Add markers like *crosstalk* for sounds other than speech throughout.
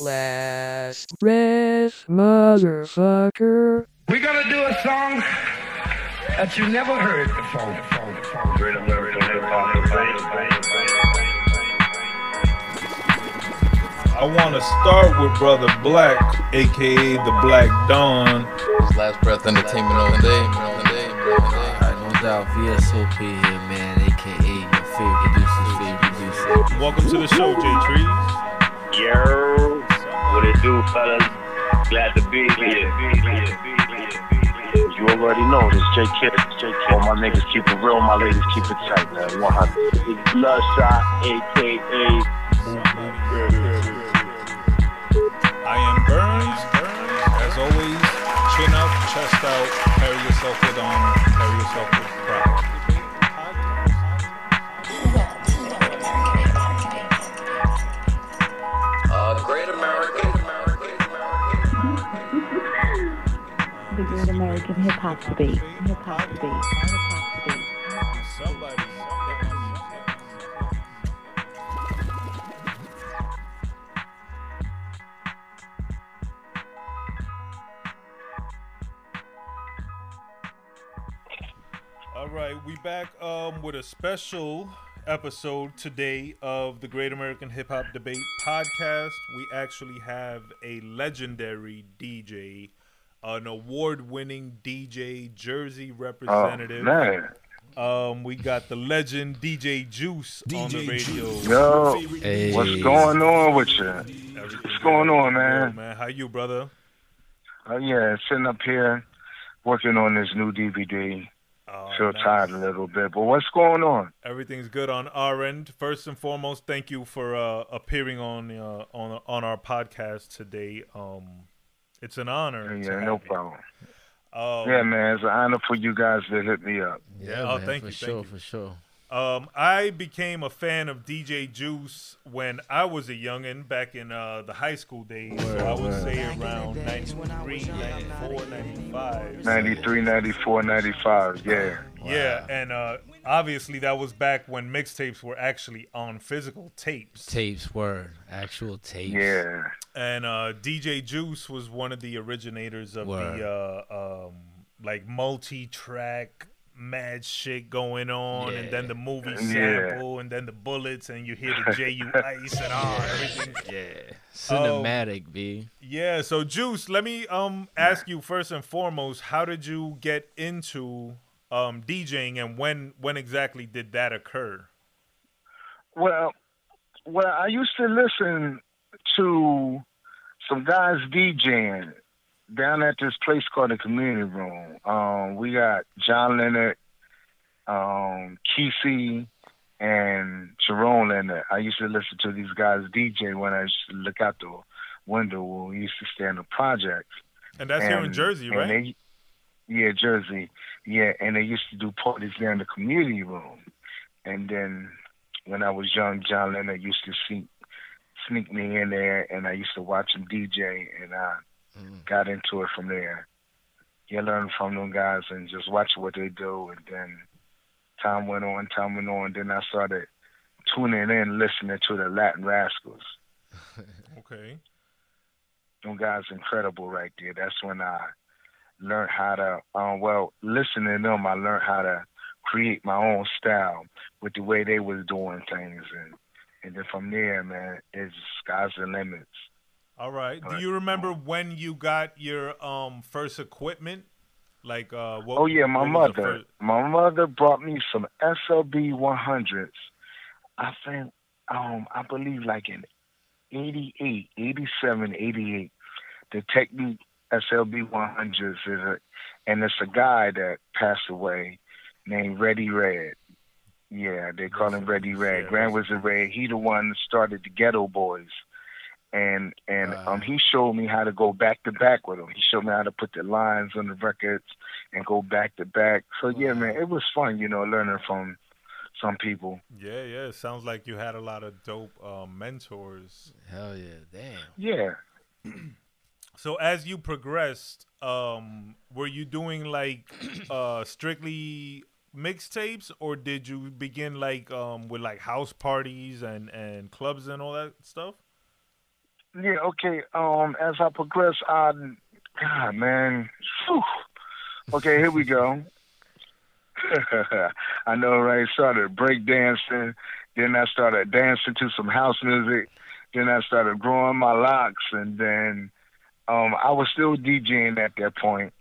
Last Breath, motherfucker. We're gonna do a song that you never heard before. Great American hip hop debate. I want to start with Brother Black, aka the Black Dawn. His last breath entertainment on the day. On the day. Alright, no doubt, VSOP here, man, aka your favorite producer's favorite producer. Welcome to the show, J Trees. Yo, what it do, fellas? Glad to be here. You already know this, J Kidd. All my niggas keep it real, my ladies keep it tight, man. 100. It's Bloodshot, aka. I am Burnz. As always, chin up, chest out, carry yourself with honor, carry yourself with pride. American Hip Hop Hop Debate. Hip Hop Debate. Somebody. All right, we back um, with a special episode today of the Great American Hip Hop Debate podcast. We actually have a legendary DJ, an award-winning DJ, Jersey representative. Oh, representative. man. Um, we got the legend DJ Juice on the radio. Yo, Hey. what's going on with you? Everything What's going on, good, man? man, how you, brother? Oh, yeah, sitting up here working on this new DVD. Oh, Feel nice. tired a little bit, but what's going on? Everything's good on our end. First and foremost, thank you for uh, appearing on uh, on on our podcast today. Um, it's an honor. to Yeah, have no you. problem. Um, Yeah, man, it's an honor for you guys to hit me up. Yeah, oh, man, thank for you, thank sure, you. for sure. Um, I became a fan of DJ Juice when I was a youngin' back in uh, the high school days. so I would word. say around 93, 94, 95. 93, 94, 95, yeah. Yeah, and uh, obviously that was back when mixtapes were actually on physical tapes. Tapes, were actual tapes. Yeah. And uh, DJ Juice was one of the originators of the uh, um, like multi-track mad shit going on, and then the movie Yeah. sample, and then the bullets, and you hear the *laughs* Ju Ice and all everything. *laughs* Yeah. Cinematic, B. Yeah. So Juice, let me um ask you first and foremost, how did you get into um DJing, and when when exactly did that occur? Well, well, I used to listen to some guys DJing down at this place called the Community Room. Um, we got John Leonard, um, Kesey, and Jerome Leonard. I used to listen to these guys DJ when I used to look out the window when we used to stay in the projects. And that's here in Jersey, right? they- yeah, Jersey. Yeah, and they used to do parties there in the community room. And then when I was young, John Leonard used to sneak sneak me in there, and I used to watch him DJ, and I Mm. got into it from there. You learn from them guys and just watch what they do, and then time went on, time went on. Then I started tuning in, listening to the Latin Rascals. *laughs* okay. them guys incredible right there. That's when I learned how to um well, listening to them I learned how to create my own style with the way they was doing things and and then from there, man, it's sky's the limits. All right. Do you remember when you got your um first equipment? Like uh what Oh yeah, my what was the mother. first- My mother brought me some SLB one hundreds. I think um I believe like in 88, 87, 88. The Technics SLB 100s is a, and it's a guy that passed away named Ready Red. Yeah, they call him Ready Red. Yeah, Grand that's- Wizard Red. He the one that started the Geto Boys. And and Right. um he showed me how to go back to back with him. He showed me how to put the lines on the records and go back to back. So yeah, man, it was fun, you know, learning from some people. Yeah, yeah. It sounds like you had a lot of dope um, mentors. Hell yeah, damn. Yeah. *clears throat* So as you progressed, um, were you doing like *clears throat* uh, strictly mixtapes, or did you begin like um, with like house parties and and clubs and all that stuff? yeah, okay. Um, as I progress, I, God, man, Whew. okay, here we go. *laughs* I know, right? Started break dancing, then I started dancing to some house music, then I started growing my locks, and then um, I was still DJing at that point,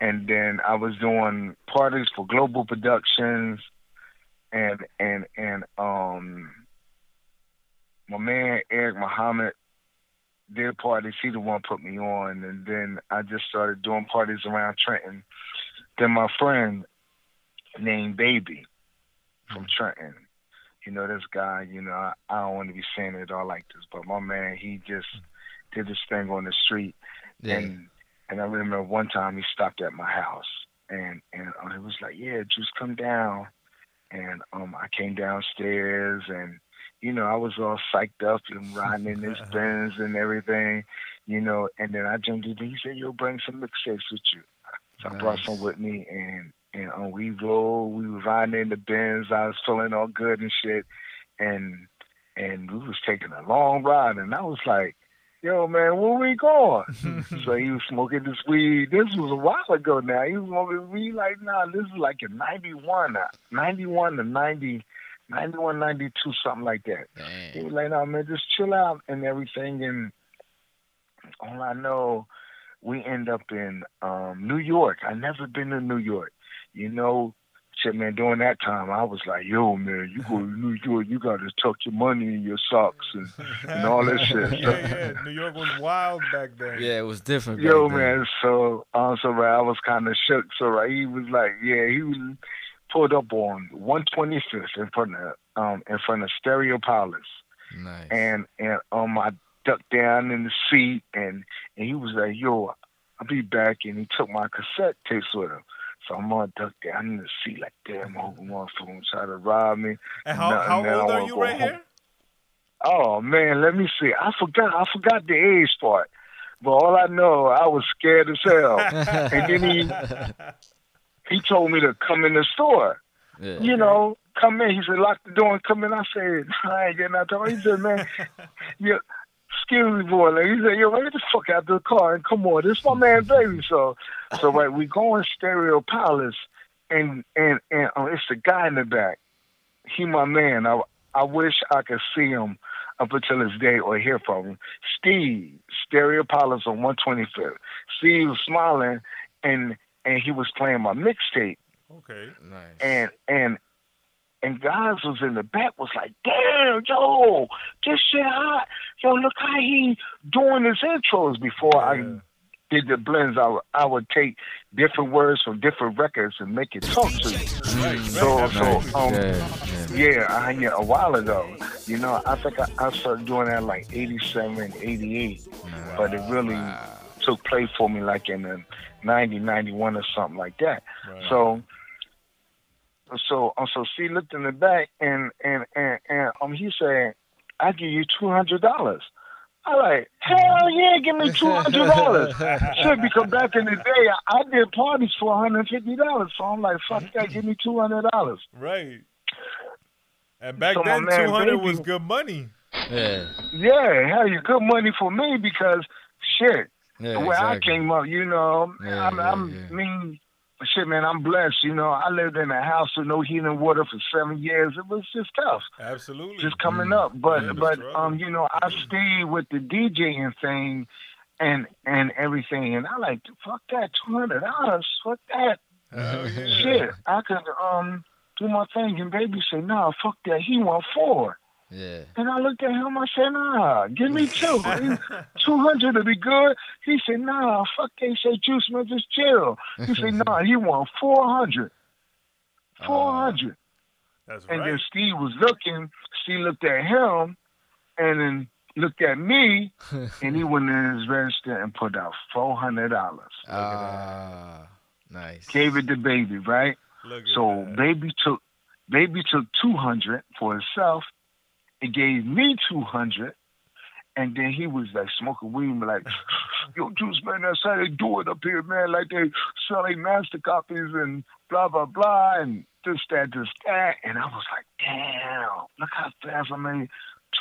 and then I was doing parties for Global Productions, and and and um, my man Eric Muhammad did parties. He the one put me on, and then I just started doing parties around Trenton. Then my friend named Baby from Trenton. You know, this guy, you know, I, I don't want to be saying it all like this, but my man, he just did this thing on the street. Yeah. And and I remember one time he stopped at my house and and uh, he was like, "Yeah, just come down." And um I came downstairs and you know, I was all psyched up and riding in his *laughs* Benz and everything, you know, and then I jumped in. and He said, "Yo, bring some mixtapes with you." So I brought some with me, and and um, we rolled. We were riding in the Benz. I was feeling all good and shit, and and we was taking a long ride, and I was like, "Yo, man, where we going?" *laughs* so he was smoking this weed. This was a while ago now. He was smoking weed like, nah, this is like in 91, uh, 91 to 90, 91, 92, something like that. He was like, no, man, just chill out and everything. And all I know, we end up in um, New York. I never been to New York. You know, shit, man, during that time, I was like, yo, man, you go to New York, you got to tuck your money in your socks and, and all that shit. *laughs* yeah, yeah. New York was wild back then. Yeah, it was different. Yo, back then. man, so um, so right, I was kind of shook. So right, he was like, yeah, he was pulled up on 125th in front of um in front of Stereo Palace, Nice. and and um I ducked down in the seat, and and he was like, yo, I'll be back, and he took my cassette tapes with him. So I'm gonna duck down in the seat like, damn, I hope motherfucker try to rob me. And how, Nothing, how man, old are wanna you go right home. here? Oh man, let me see. I forgot. I forgot the age part. But all I know, I was scared as hell. *laughs* and then he he told me to come in the store. yeah. You know, come in. He said, lock the door and come in. I said, I ain't getting out the car. He said, man, *laughs* you excuse me, boy. Like, he said, yo, get the fuck out of the car and come on. This my man, baby. So, so right, we go in Stereo Palace, and and and uh, it's the guy in the back. He my man. I I wish I could see him up until this day or hear from him. Steve, Stereo Palace on 125th. Steve was smiling, and and he was playing my mixtape Okay. Nice. and and and guys was in the back was like, damn, yo, this shit hot. Yo, look how he doing his intros before I did the blends. I would, I would take different words from different records and make it talk to you. Right, right, So, so, um, yeah, yeah. yeah, I, yeah, a while ago. You know, I think I, I started doing that like 87, 88, but it really took place for me like in the 90, 91 or something like that. So, so, um, so she looked in the back and and and, and um, he said, "I give you two hundred dollars." I like, hell yeah, give me two hundred dollars. *laughs* Shit, because back in the day, I, I did parties for one hundred fifty dollars. So I'm like, fuck that, give me two hundred dollars. Right. And back So then, two hundred was good money. Yeah. Yeah, hell, you good money for me because shit, Yeah, the way I came up, you know, Yeah, I'm, yeah, I'm yeah. I mean, shit, man, I'm blessed. You know, I lived in a house with no heating and water for seven years. It was just tough, Absolutely. just coming up. But Yeah, but struggle. um, you know, I stayed with the DJing thing and and everything, and I like fuck that two hundred dollars, fuck that *laughs* Hell yeah. shit. I could um do my thing, and baby said, nah, fuck that. He want four. Yeah. And I looked at him. I said, Nah, give me two. *laughs* Two hundred to be good. He said, Nah, fuck. They say juice man, just chill. He said, *laughs* Nah, he want four hundred. Four hundred. That's And right. then Steve was looking. Steve looked at him, and then looked at me, *laughs* and he went in his register and put out four hundred dollars. Ah, nice. Gave it to baby, right? Look So that. baby took baby took two hundred for himself and gave me two hundred. And then he was like smoking weed and like, *laughs* yo, Juice man, that's how they do it up here, man. Like they selling master copies and blah blah blah and this, that, this, that. And I was like, damn, look how fast I made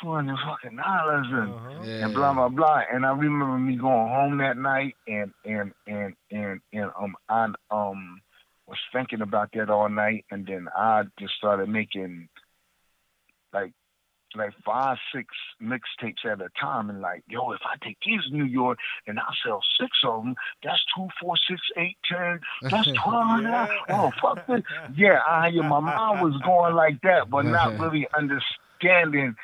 two hundred fucking dollars and Uh-huh. Yeah. and blah blah blah. And I remember me going home that night and and and and and um I um was thinking about that all night, and then I just started making like like five six mixtapes at a time, and like yo, if I take these to New York and I sell six of them, that's two, four, six, eight, ten. That's *laughs* twelve hundred. Yeah. Oh fuck this. Yeah, I yeah, my mind was going like that, but not *laughs* really understanding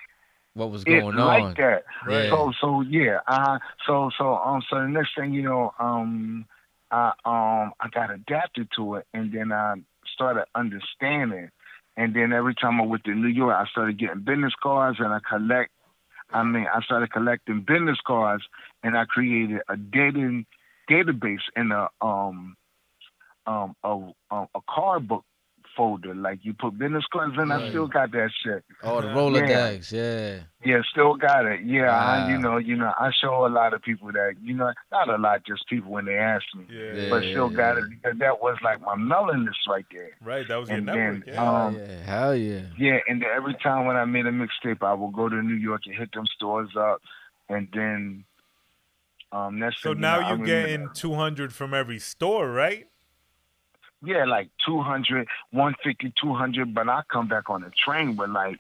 What was it going like on? that. Right. So so yeah, uh so so um so the next thing you know, um I um I got adapted to it and then I started understanding and then every time I went to New York I started getting business cards and I collect I mean I started collecting business cards and I created a dating database and a um um a a, a card book folder like you put business cards in I still got that shit. Oh, the Yeah. Rolodex, yeah. Yeah, still got it. Yeah, I, you know, you know, I show a lot of people that, you know, not a lot, just people when they ask me, Yeah. but still got Yeah. it because that was like my melanin right there. Right. That was your And network. then, yeah. um, yeah, hell yeah. Yeah, and then every time when I made a mixtape, I would go to New York and hit them stores up, and then um, that's so now you're getting 200 from every store, right? Yeah, like 200, 150, 200, but I come back on the train with like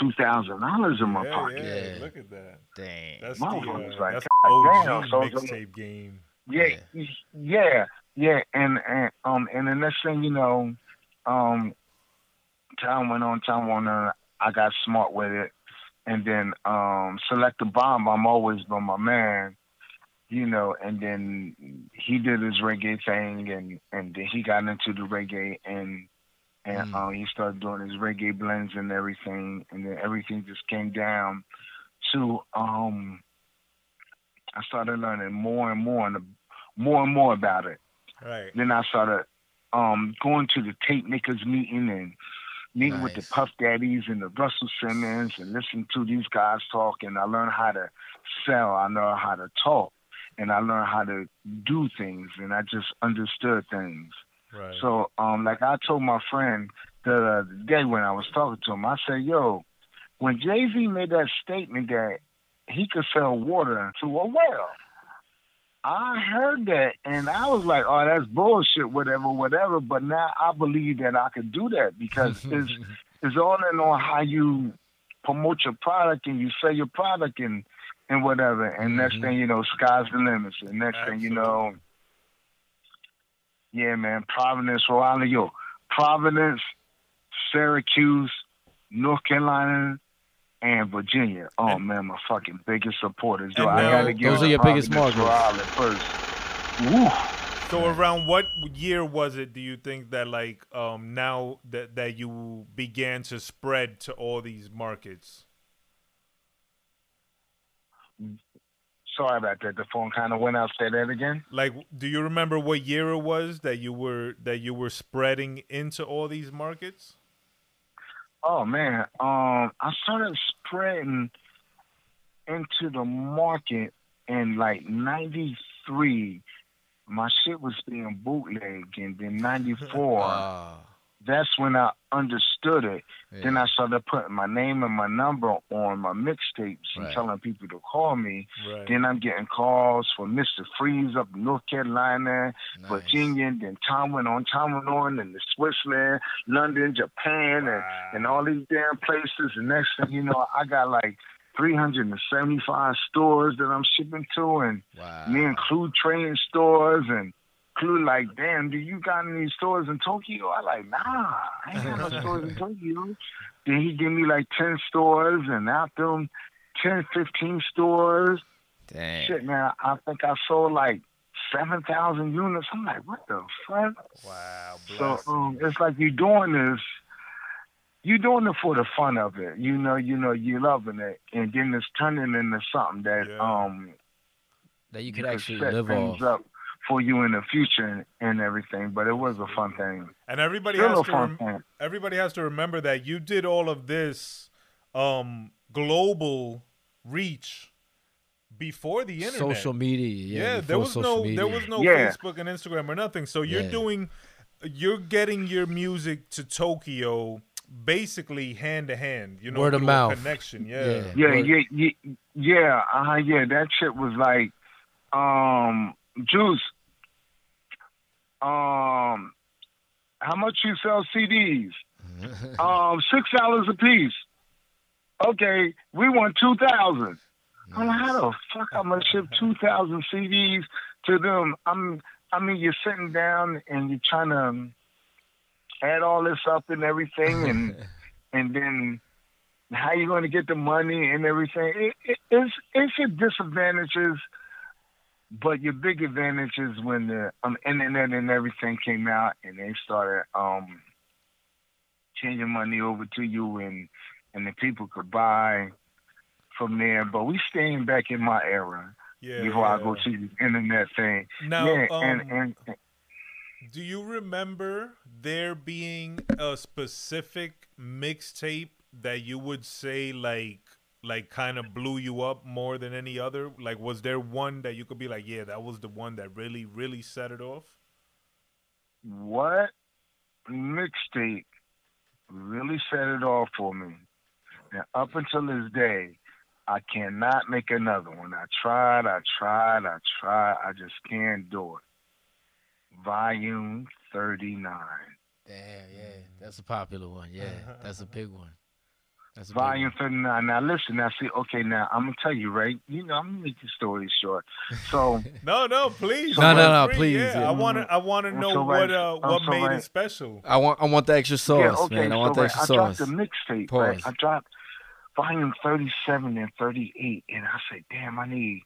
two thousand dollars in my yeah, pocket. yeah, Yeah. Look at that. Damn. That's Motherfuckers the uh, like, that's "God OG damn, so- mixtape game. Yeah, yeah, yeah, and and um and the next thing you know, um, time went on, time went on. I got smart with it, and then um, select the bomb. I'm always been my man, you know. And then he did his reggae thing, and and then he got into the reggae, and and Mm. um, he started doing his reggae blends and everything, and then everything just came down to um. I started learning more and more and more and more about it. Right. Then I started um, going to the tape makers meeting and meeting with the Puff Daddies and the Russell Simmons and listening to these guys talk. And I learned how to sell. I learned how to talk, and I learned how to do things. And I just understood things. Right. So, um, like I told my friend the, the day when I was talking to him, I said, "Yo, when Jay Z made that statement that he could sell water to a well, I heard that and I was like, oh, that's bullshit, whatever, whatever. But now I believe that I could do that because *laughs* it's it's all in on how you promote your product and you sell your product and and whatever. And next Mhm. thing you know, sky's the limit. And next thing you know, yeah, man, Providence, Rhode Island, yo, Providence, Syracuse, North Carolina, and Virginia. Oh And- man, my fucking biggest supporters. And Yo, I gotta give Those are your biggest Providence, Rhode Island first. Woo. So around what year was it? Do you think that like um now that that you began to spread to all these markets? Sorry about that. The phone kind of went out. Say that again. Like, do you remember what year it was that you were that you were spreading into all these markets? Oh man, um, I started spreading into the market in like '93. My shit was being bootlegged, and then '94. *laughs* That's when I understood it. yeah. Then I started putting my name and my number on my mixtapes and Right. telling people to call me. Right. Then I'm getting calls from Mr. Freeze up in North Carolina, Nice. Virginia, and then time went on, time went on, and the Switzerland, London, Japan, and, and all these damn places. And next thing you know, I got like 375 stores that I'm shipping to, and Wow. me include trading stores and include like, damn, do you got any stores in Tokyo? I like, nah, I ain't got no *laughs* stores in Tokyo. Then he give me like 10 stores, and after them 10, 15 stores, Damn. shit, man, I think I sold like 7,000 units. I'm like, what the fuck? Wow. So um, it's like you're doing this. You're doing it for the fun of it, you know. You know, you're loving it, and then it's turning into something that Yeah. um That you could could actually set live things off. up for you in the future and, and everything. But it was a fun thing. and everybody Still has a to fun rem- thing. everybody has to remember that you did all of this um global reach before the internet. Social media. Yeah, Yeah, there was no media. there was no Yeah. Facebook and Instagram or nothing. So you're Yeah. doing you're getting your music to Tokyo basically hand to hand. You know, Word of mouth. connection. Yeah. Yeah. Yeah, yeah, yeah, yeah. Uh, yeah, that shit was like, um, Juice. Um, how much you sell CDs? um, six dollars a piece. Okay, we want two thousand. I'm like, how the fuck I'm gonna ship two thousand CDs to them? I'm, I mean, you're sitting down and you're trying to add all this up and everything, and *laughs* and then how you going to get the money and everything. It, it, it's it's your disadvantages, but your big advantage is when the um, internet and everything came out and they started um, changing money over to you and and the people could buy from there. But we staying back in my era Yeah. before I go to the internet thing. Now, yeah, um, and, and Do you remember there being a specific mixtape that you would say like like kind of blew you up more than any other? Like was there one that you could be like, yeah, that was the one that really really set it off? what mixtape really set it off for me. Now, up until this day, I cannot make another one. I tried, I tried, I tried. I just can't do it. Volume 39. Damn, yeah, that's a popular one. Yeah, that's a big one. That's Volume one. 39. Now, listen, now, see, okay, now, I'm going to tell you, right? You know, I'm going to make the story short. So, *laughs* No, no, please. No, no, no, free. please, Yeah, yeah. I want to I want to know so what right. uh what so made right. it special. I want, I want the extra sauce, yeah, okay, man. I want so, the right, extra I dropped the mixtape, Pause. right? I dropped volume 37 and 38, and I said, damn, I need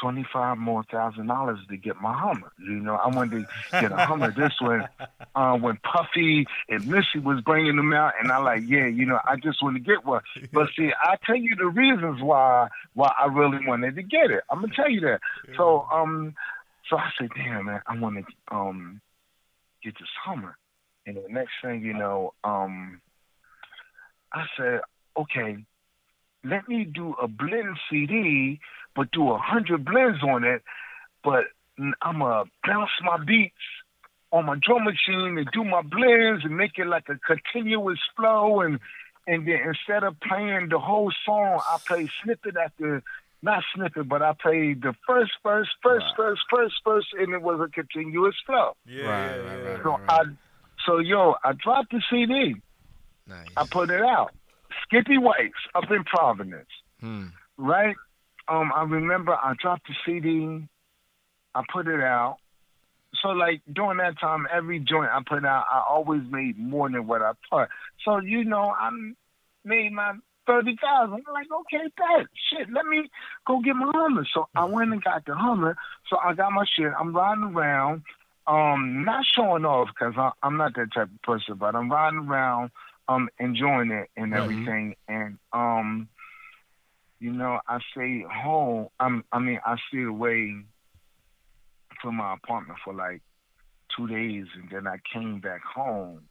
25 more thousand dollars to get my Hummer. You know, I wanted to get a Hummer this one uh, when Puffy and Missy was bringing them out, and I like, yeah, you know, I just want to get one. But *laughs* see, I tell you the reasons why why I really wanted to get it. I'm gonna tell you that. So, um, so I said, damn, man, I want to um get this Hummer. And the next thing you know, um, I said, okay, let me do a blend CD, but do a hundred blends on it. But I'm gonna bounce my beats on my drum machine and do my blends and make it like a continuous flow. And and then instead of playing the whole song, I play snippet after. Not snippet, but I played the first verse, first Right. verse, first verse, and it was a continuous flow. Yeah, Right, yeah, right, right, So right. I, so yo, I dropped the CD. Nice. I put it out. Skippy Whites up in Providence, Hmm. right? Um, I remember I dropped the CD. I put it out. So like during that time, every joint I put out, I always made more than what I put. So you know, I made my thirty thousand. I'm like, okay, that shit. Let me go get my Hummer. So I went and got the Hummer. So I got my shit. I'm riding around, um, not showing off because I'm not that type of person, but I'm riding around, um, enjoying it and Mhm. everything. And um, you know, I stayed home. I'm, I mean, I stayed away from my apartment for like two days, and then I came back home,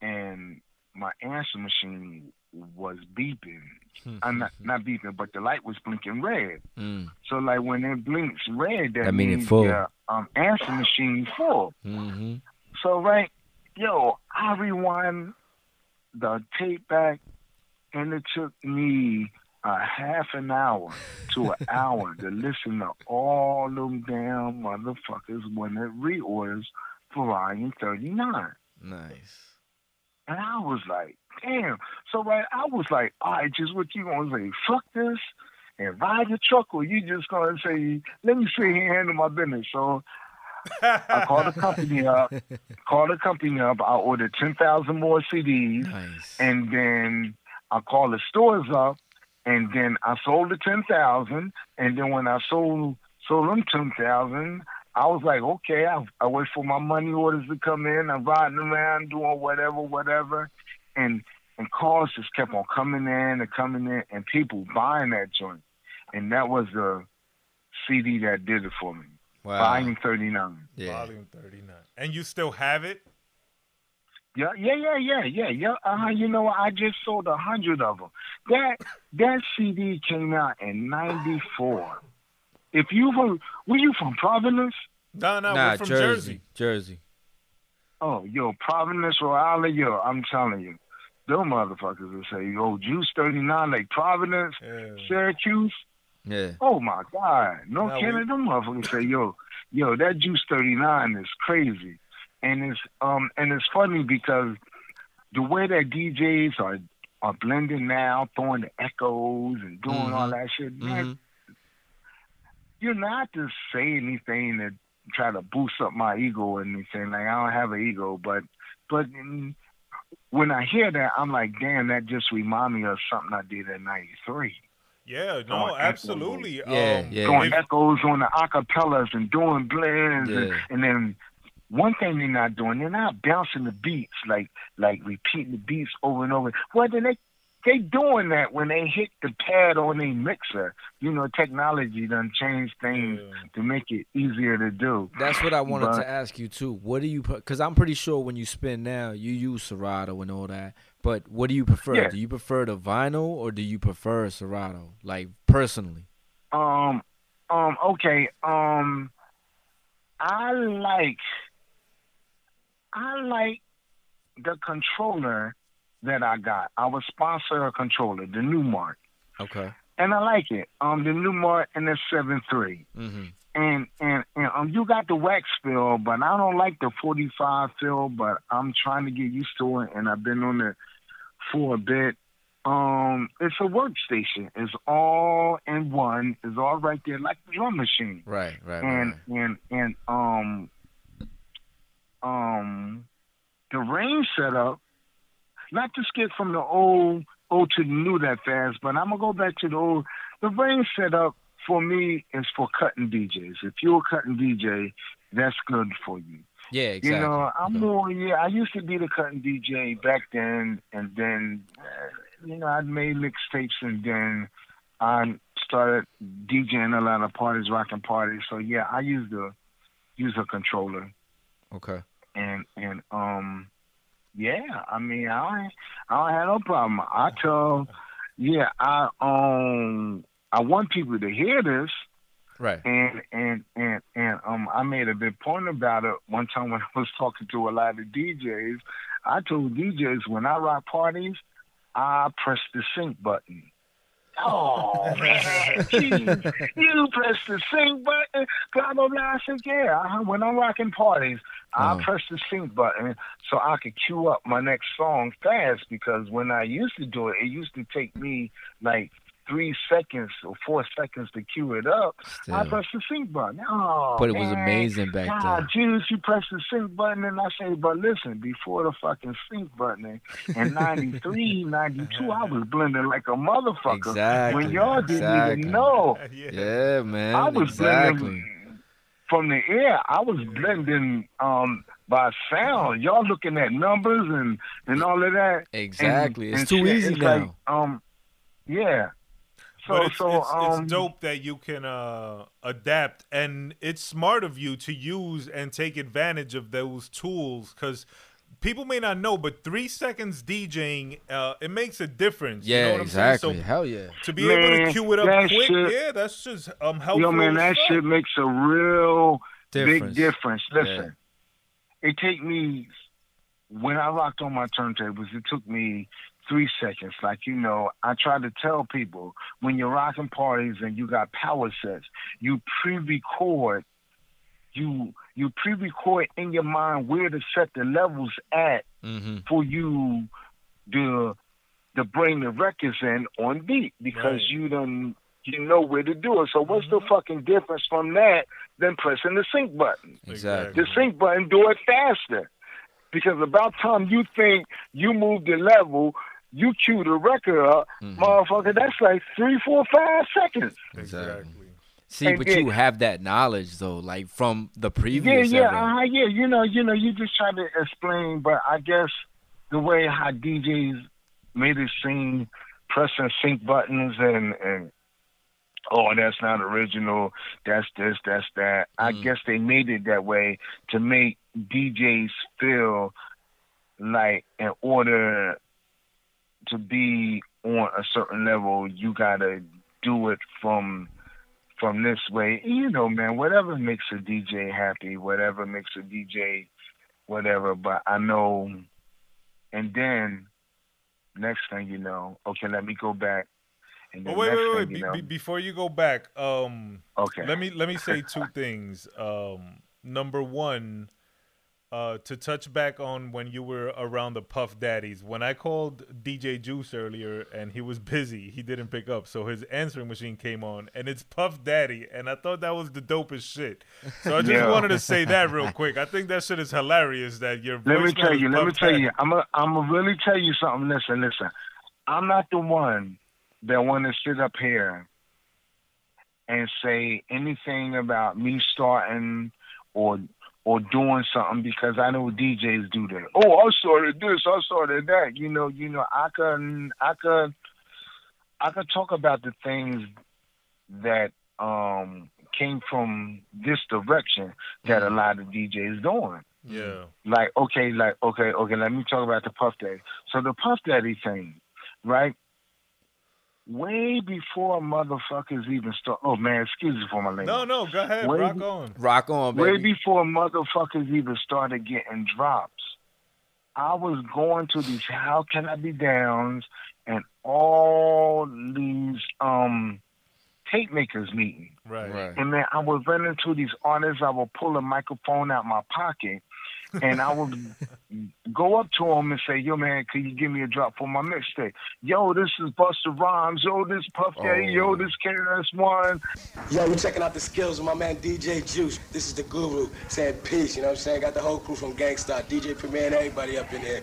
and my answer machine was beeping. I'm not not beeping, but the light was blinking red. Hmm. So like when it blinks red, that, That mean it means full. your um, answer machine full. Mm-hmm. So right, yo, I rewind the tape back, and it took me a half an hour to an hour to listen to all them damn motherfuckers when it reorders for volume thirty nine. Nice. And I was like, damn. So right, I was like, all right, just what you gonna say? Fuck this and ride the truck, or you just gonna say, let me sit here and handle my business. So I *laughs* called the company up, called the company up. I ordered ten thousand more CDs, Nice. and then I called the stores up, and then I sold the ten thousand, and then when I sold sold them ten thousand. I was like, okay, I, I wait for my money orders to come in. I'm riding around doing whatever, whatever, and and calls just kept on coming in and coming in, and people buying that joint, and that was the CD that did it for me. wow. Volume thirty nine. Yeah. Volume 39. And you still have it? Yeah, yeah, yeah, yeah, yeah, yeah. Uh, you know, what? I just sold a hundred of them. That that CD came out in '94. If you from, were you from Providence? No, no, nah, we're from Jersey. Jersey. Jersey. Oh, yo, Providence, Rhode Island, yo, I'm telling you, them motherfuckers will say, "Yo, Juice 39, like Providence, Yeah. Syracuse." Yeah. Oh my God, no Now kidding. Them motherfuckers say, "Yo, yo, that Juice 39 is crazy," and it's um and it's funny because the way that DJs are are blending now, throwing the echoes and doing all Mhm. that shit. Man, Mhm. you're not to say anything to try to boost up my ego or anything. Like I don't have an ego, but but when I hear that, I'm like, damn, that just remind me of something I did in '93. Yeah, Going no, echoes. absolutely. Yeah, um, yeah. Doing if- echoes on the acapellas and doing blends, and, and then one thing they're not doing, they're not bouncing the beats like like repeating the beats over and over. Well, then they they doing that when they hit the pad on their mixer. You know, technology done changed things Yeah. to make it easier to do. That's what I wanted But- to ask you too. What do you? Because I'm pretty sure when you spin now, you use Serato and all that. But what do you prefer? Yeah. Do you prefer the vinyl or do you prefer Serato? Like personally? Um, um, okay. Um, I like, I like the controller that I got. I was sponsor a controller, the Numark, Okay. and I like it. Um, the Numark and the seven three. Mm-hmm. And and and um, you got the wax fill, but I don't like the forty five fill. But I'm trying to get used to it, and I've been on it for a bit. Um, it's a workstation. It's all in one. It's all right there, like a drum machine. Right. Right. And right. and and um um the range setup. Not to skip from the old old to the new that fast, but I'm gonna go back to the old. The range setup for me is for cutting DJs. If you're a cutting DJ, that's good for you. Yeah. Exactly. You know, I'm Okay. more. Yeah, I used to be the cutting DJ back then, and then uh, you know I'd made mixtapes, and then I started DJing a lot of parties, rocking parties. So yeah, I used to use a controller, Okay. and and um, yeah, I mean I ain't- I don't have no problem. I tell, yeah, I um I want people to hear this. Right. And and and and um, I made a big point about it one time when *laughs* I was talking to a lot of DJs. I told DJs when I rock parties, I press the sync button. Oh man, *laughs* you press the sync button, blah blah blah. I said, yeah. I, when I'm rocking parties, I Uh-huh. press the sync button so I could queue up my next song fast. Because when I used to do it, it used to take me like three seconds or four seconds to cue it up. I Still. press the sync button. Oh, But it was amazing back God, then. Juice, you press the sync button, and I say, but listen, before the fucking sync button in 93, *laughs* 92, I was blending like a motherfucker. Exactly. When y'all didn't exactly. even know. *laughs* yeah. Yeah, man. I was exactly. blending from the air. I was blending um, by sound. Y'all looking at numbers and, and all of that. Exactly. and it's too shit. easy It's now. Like, um, yeah. So, but it's, so it's, um, it's dope that you can uh, adapt, and it's smart of you to use and take advantage of those tools because people may not know, but three seconds DJing uh, it makes a difference. you know yeah, what I'm saying? exactly. So Hell yeah. to be able to cue it up that quick, shit- yeah, that's just um helpful. Yo, man, that shit makes a real Difference. big difference. Listen, it take me when I rocked on my turntables. It took me three seconds. Like you know, I try to tell people when you're rocking parties and you got power sets, you pre-record. You you pre-record in your mind where to set the levels at Mm-hmm. for you to to bring the records in on beat because Right. you done you know where to do it. So what's Mm-hmm. the fucking difference from that than pressing the sync button? Exactly. The sync button do it faster. Because about time you think you move the level, you cue the record up, Mhm. motherfucker, that's like three, four, five seconds. Exactly. Exactly. See, And but then- you have that knowledge though, like from the previous yeah, era. uh, yeah. You know, you know, you just try to explain, but I guess the way how DJs made it seem, pressing sync buttons and and oh, that's not original. That's this, that's that. I Mhm. guess they made it that way to make DJs feel like in order to be on a certain level, you gotta do it from from this way. You know, man, whatever makes a DJ happy, whatever makes a DJ whatever, but I know and then next thing you know, okay, let me go back. And Oh wait, wait, wait! Be, you know, be, before you go back, um, okay. let me let me say two *laughs* things. Um, number one, uh, to touch back on when you were around the Puff Daddies. When I called DJ Juice earlier and he was busy, he didn't pick up, so his answering machine came on, and it's Puff Daddy, and I thought that was the dopest shit. So I just Yeah. wanted to say that real quick. I think that shit is hilarious. That your Let me tell you. Let me tell Daddy. you. I'm I'm gonna really tell you something. Listen, listen. I'm not the one that want to sit up here and say anything about me starting or or doing something because I know DJs do that. Oh, I started this. I started that. You know. You know. I can. I can I can talk about the things that um came from this direction that a lot of DJs doing Yeah. like okay, like okay, okay. Let me talk about the Puff Daddy. So the Puff Daddy thing, right? Way before motherfuckers even start. Oh man, excuse me for my language. No, no, go ahead, Wait. rock on. Rock on, Way before motherfuckers even started getting drops, I was going to these how can I be downs and all these um tape makers meeting. Right. Right. And man, I would run into these artists. I would pull a microphone out my pocket, and I would go up to him and say, "Yo, man, can you give me a drop for my mixtape? Yo, this is Busta Rhymes. Yo, this Puff Daddy. Yo, Oh. this KRS One. Yo, we're checking out the skills of my man DJ Juice. This is the guru saying peace, you know what I'm saying? Got the whole crew from Gang Starr, DJ Premier and everybody up in here.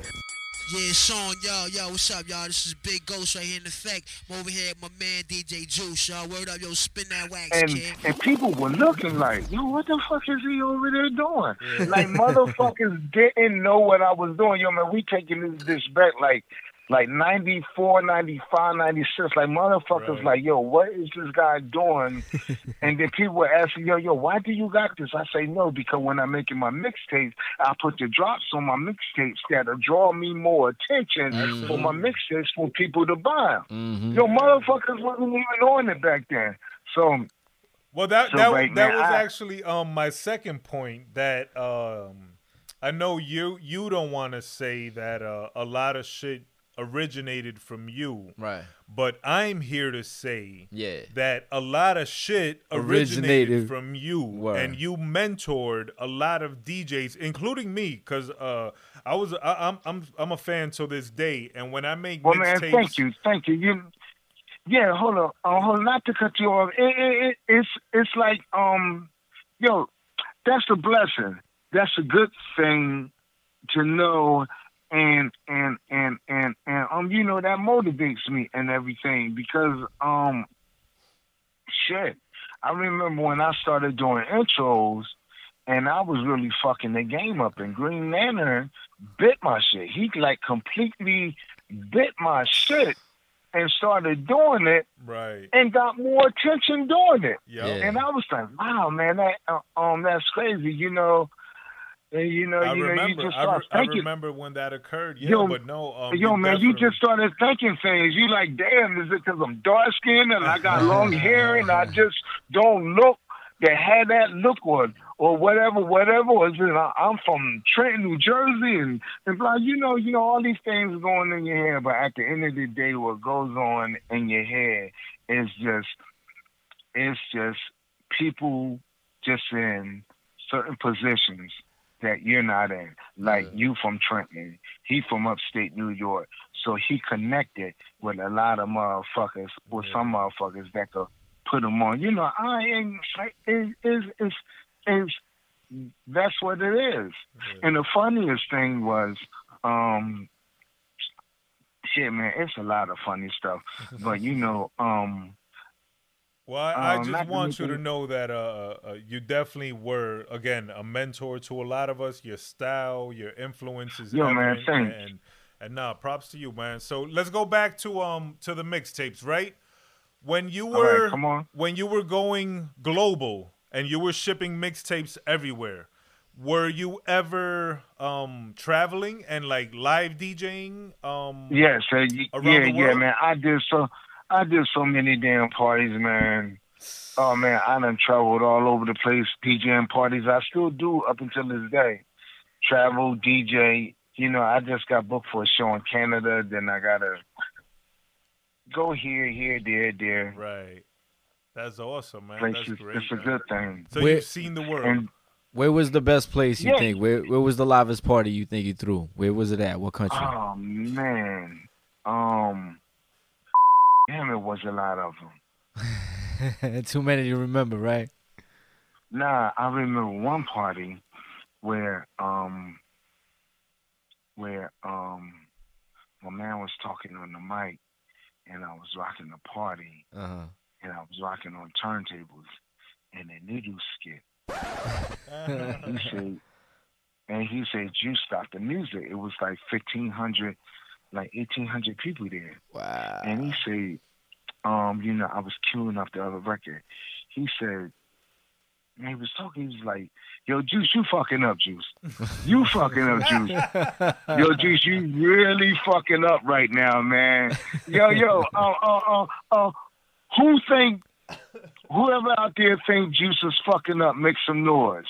Yeah, Sean, yo, yo, what's up, y'all? This is Big Ghost right here in effect. I'm over here my man DJ Juice, y'all. Word up, yo, spin that wax, And kid. and people were looking like, yo, what the fuck is he over there doing? Like motherfuckers *laughs* didn't know what I was doing. Yo, man, we taking this bitch back like like 94, 95, 96. Like motherfuckers Right. like, yo, what is this guy doing? *laughs* and then people were asking, yo, yo, why do you got this? I say no, because when I'm making my mixtapes, I put the drops on my mixtapes that'll draw me more attention for my mixtapes for people to buy. Mm-hmm. Yo, motherfuckers wasn't even on it back then. So Well, that So that right that now, was I- actually um my second point. That um I know you you don't want to say that uh, a lot of shit originated from you, Right. but I'm here to say Yeah. that a lot of shit originated, Originated- from you, Word. and you mentored a lot of DJs, including me, because uh I was I, I'm I'm I'm a fan to this day, and when I make Well, man, mixtapes, thank you, thank you. You, yeah, hold on, uh, hold on, not to cut you off. It, it, it, it's it's like, um, yo, that's a blessing. That's a good thing to know, and and and and and um, you know, that motivates me and everything because um, shit, I remember when I started doing intros. And I was really fucking the game up, and Green Lantern bit my shit. He like completely bit my shit and started doing it right? and got more attention doing it. Yep. Yeah. And I was like, wow, man, that uh, um, that's crazy. You know, and, you know, I you know, you just I, start re- I remember when that occurred. Yeah, Yo, but no, um, Yo, man, you just started thinking things. You like, damn, is it because I'm dark skinned and I got long hair and I *laughs* just don't look that had that look or or whatever, whatever. Or is it, I'm from Trenton, New Jersey, and and blah. You know, you know, all these things going in your head, but at the end of the day, what goes on in your head is just, it's just people just in certain positions that you're not in. Like you from Trenton, he from upstate New York. So he connected with a lot of motherfuckers, with some motherfuckers that could put him on. You know, I ain't is is is is that's what it is. And the funniest thing was, um, shit, man, it's a lot of funny stuff. but you *laughs* know, um, Well, I, I Um, just want you to know that uh, uh, you definitely were again a mentor to a lot of us. Your style, your influences, Yo, man, thanks. and and nah, props to you, man. So let's go back to um to the mixtapes, right? When you right, were on. when you were going global and you were shipping mixtapes everywhere, were you ever um traveling and like live DJing? Um, yeah, so y- yeah, yeah, man. I did so, I did so many damn parties, man. Oh man, I done traveled all over the place, DJing parties. I still do up until this day. Travel, DJ, you know, I just got booked for a show in Canada. Then I gotta go here, here, there, there. Right. That's awesome, man. Places. That's great. it's a good thing. So Where- you've seen the world. And Where was the best place you Yeah. think? Where Where was the livest party you think you threw? Where was it at? What country? oh man, um, damn, it was a lot of them. *laughs* Too many to remember, right? Nah, I remember one party where um where um my man was talking on the mic and I was rocking the party Uh huh. and I was rocking on turntables and a needle *laughs* skit. He said and he said, You stop the music. It was like fifteen hundred like eighteen hundred people there. Wow. And he said, um, you know, I was queuing up the other record. He said, and he was talking, he was like, yo, Juice, you fucking up, Juice. You fucking up, Juice. *laughs* Yo, Juice, you really fucking up right now, man. Yo, yo, uh, uh, uh, uh, who think, whoever out there think Juice is fucking up, make some noise.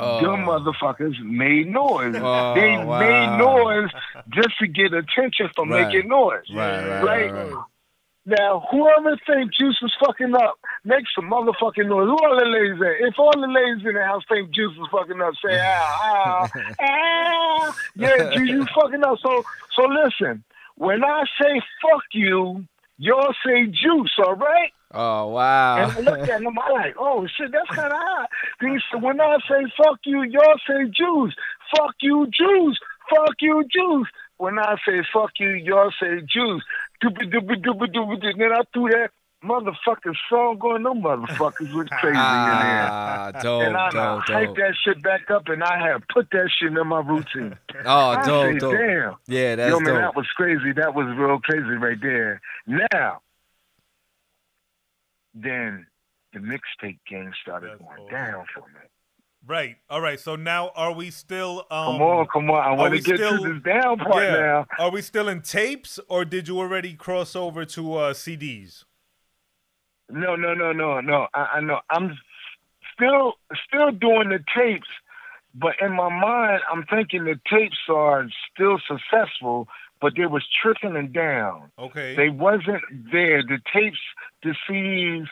Oh. Motherfuckers made noise. *laughs* Oh, they wow. made noise just to get attention for Right. making noise. Right, right, Right. right. Now, whoever thinks Juice is fucking up, make some motherfucking noise. Who all the ladies at? If all the ladies in the house think Juice is fucking up, say, ah, ah, *laughs* ah. Yeah, Juice, you fucking up. So, so listen, when I say fuck you, y'all say Juice, all right? Oh wow. And I looked at him, I'm like, oh shit, that's kind of hot. He said, when I say fuck you, y'all say Juice. Fuck you, Juice. Fuck you, Juice. When I say fuck you, y'all say Juice. Doobie doobie doobie doobie. doobie. Then I threw that motherfucking song going. Them motherfuckers was crazy in there. ah, dope, and I dope, hyped dope. that shit back up, and I have put that shit in my routine. Oh, I dope, say, dope. damn. Yeah, that's Yo, man, dope. that was crazy. That was real crazy right there. Now, then the mixtape game started That's going awesome. down for me. right. All right. So now are we still um Come on, come on. I want to get still- to this down part yeah. now. Are we still in tapes or did you already cross over to uh CDs? No, no, no, no, no. I, I know. I'm still still doing the tapes, but in my mind, I'm thinking the tapes are still successful, but they was trickling down. Okay. They wasn't there. The tapes, the CDs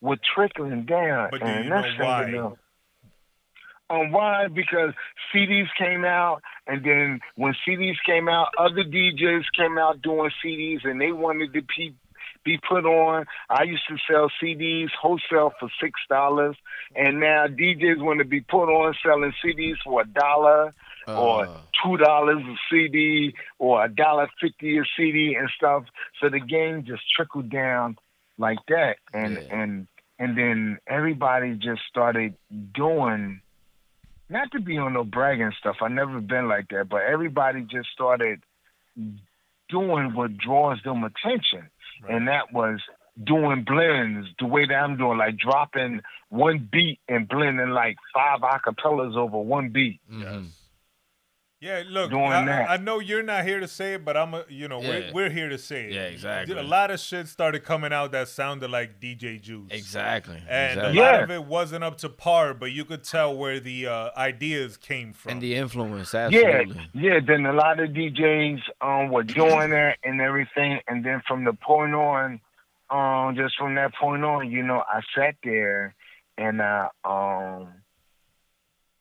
were trickling down. But do and you know why? know- Um, why? Because CDs came out, and then when CDs came out, other DJs came out doing CDs, and they wanted to be, be put on. I used to sell CDs wholesale for six dollars, and now DJs want to be put on selling CDs for a dollar or Uh. two dollars a CD or a dollar fifty a CD and stuff. So the game just trickled down like that, and Yeah. and and then everybody just started doing. Not to be on no bragging stuff. I never been like that, but everybody just started doing what draws them attention, and that was doing blends the way that I'm doing, like dropping one beat and blending like five acapellas over one beat. Mhm. Yeah, look, doing I, that. I know you're not here to say it, but I'm a, you know, Yeah. we're, we're here to say it. Yeah, exactly. A lot of shit started coming out that sounded like DJ Juice. Exactly. And exactly. a lot Yeah. of it wasn't up to par, but you could tell where the uh, ideas came from. And the influence, Yeah, absolutely. yeah. Then a lot of DJs um were doing that and everything, and then from the point on, um, just from that point on, you know, I sat there and I um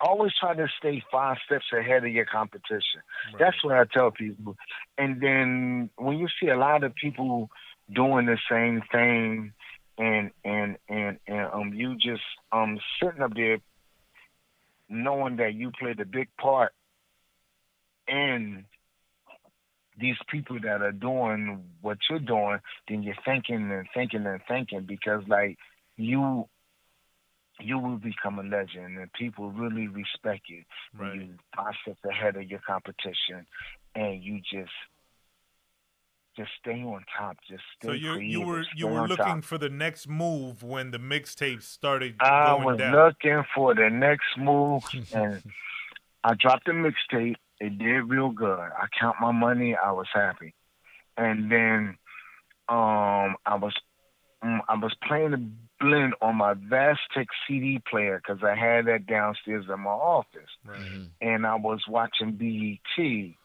always try to stay five steps ahead of your competition. That's what I tell people. And then when you see a lot of people doing the same thing, and and and and um, you just um sitting up there knowing that you played a big part in these people that are doing what you're doing, then you're thinking and thinking and thinking because like you you will become a legend and people really respect you. Right. You steps ahead of your competition and you just just stay on top. Just stay so you you were you were looking top. for the next move when the mixtape started I was down. looking for the next move, *laughs* and I dropped the mixtape. It did real good. I count my money. I was happy, and then um, I was mm, I was playing the blend on my Vestax CD player because I had that downstairs in my office, Right. and I was watching BET,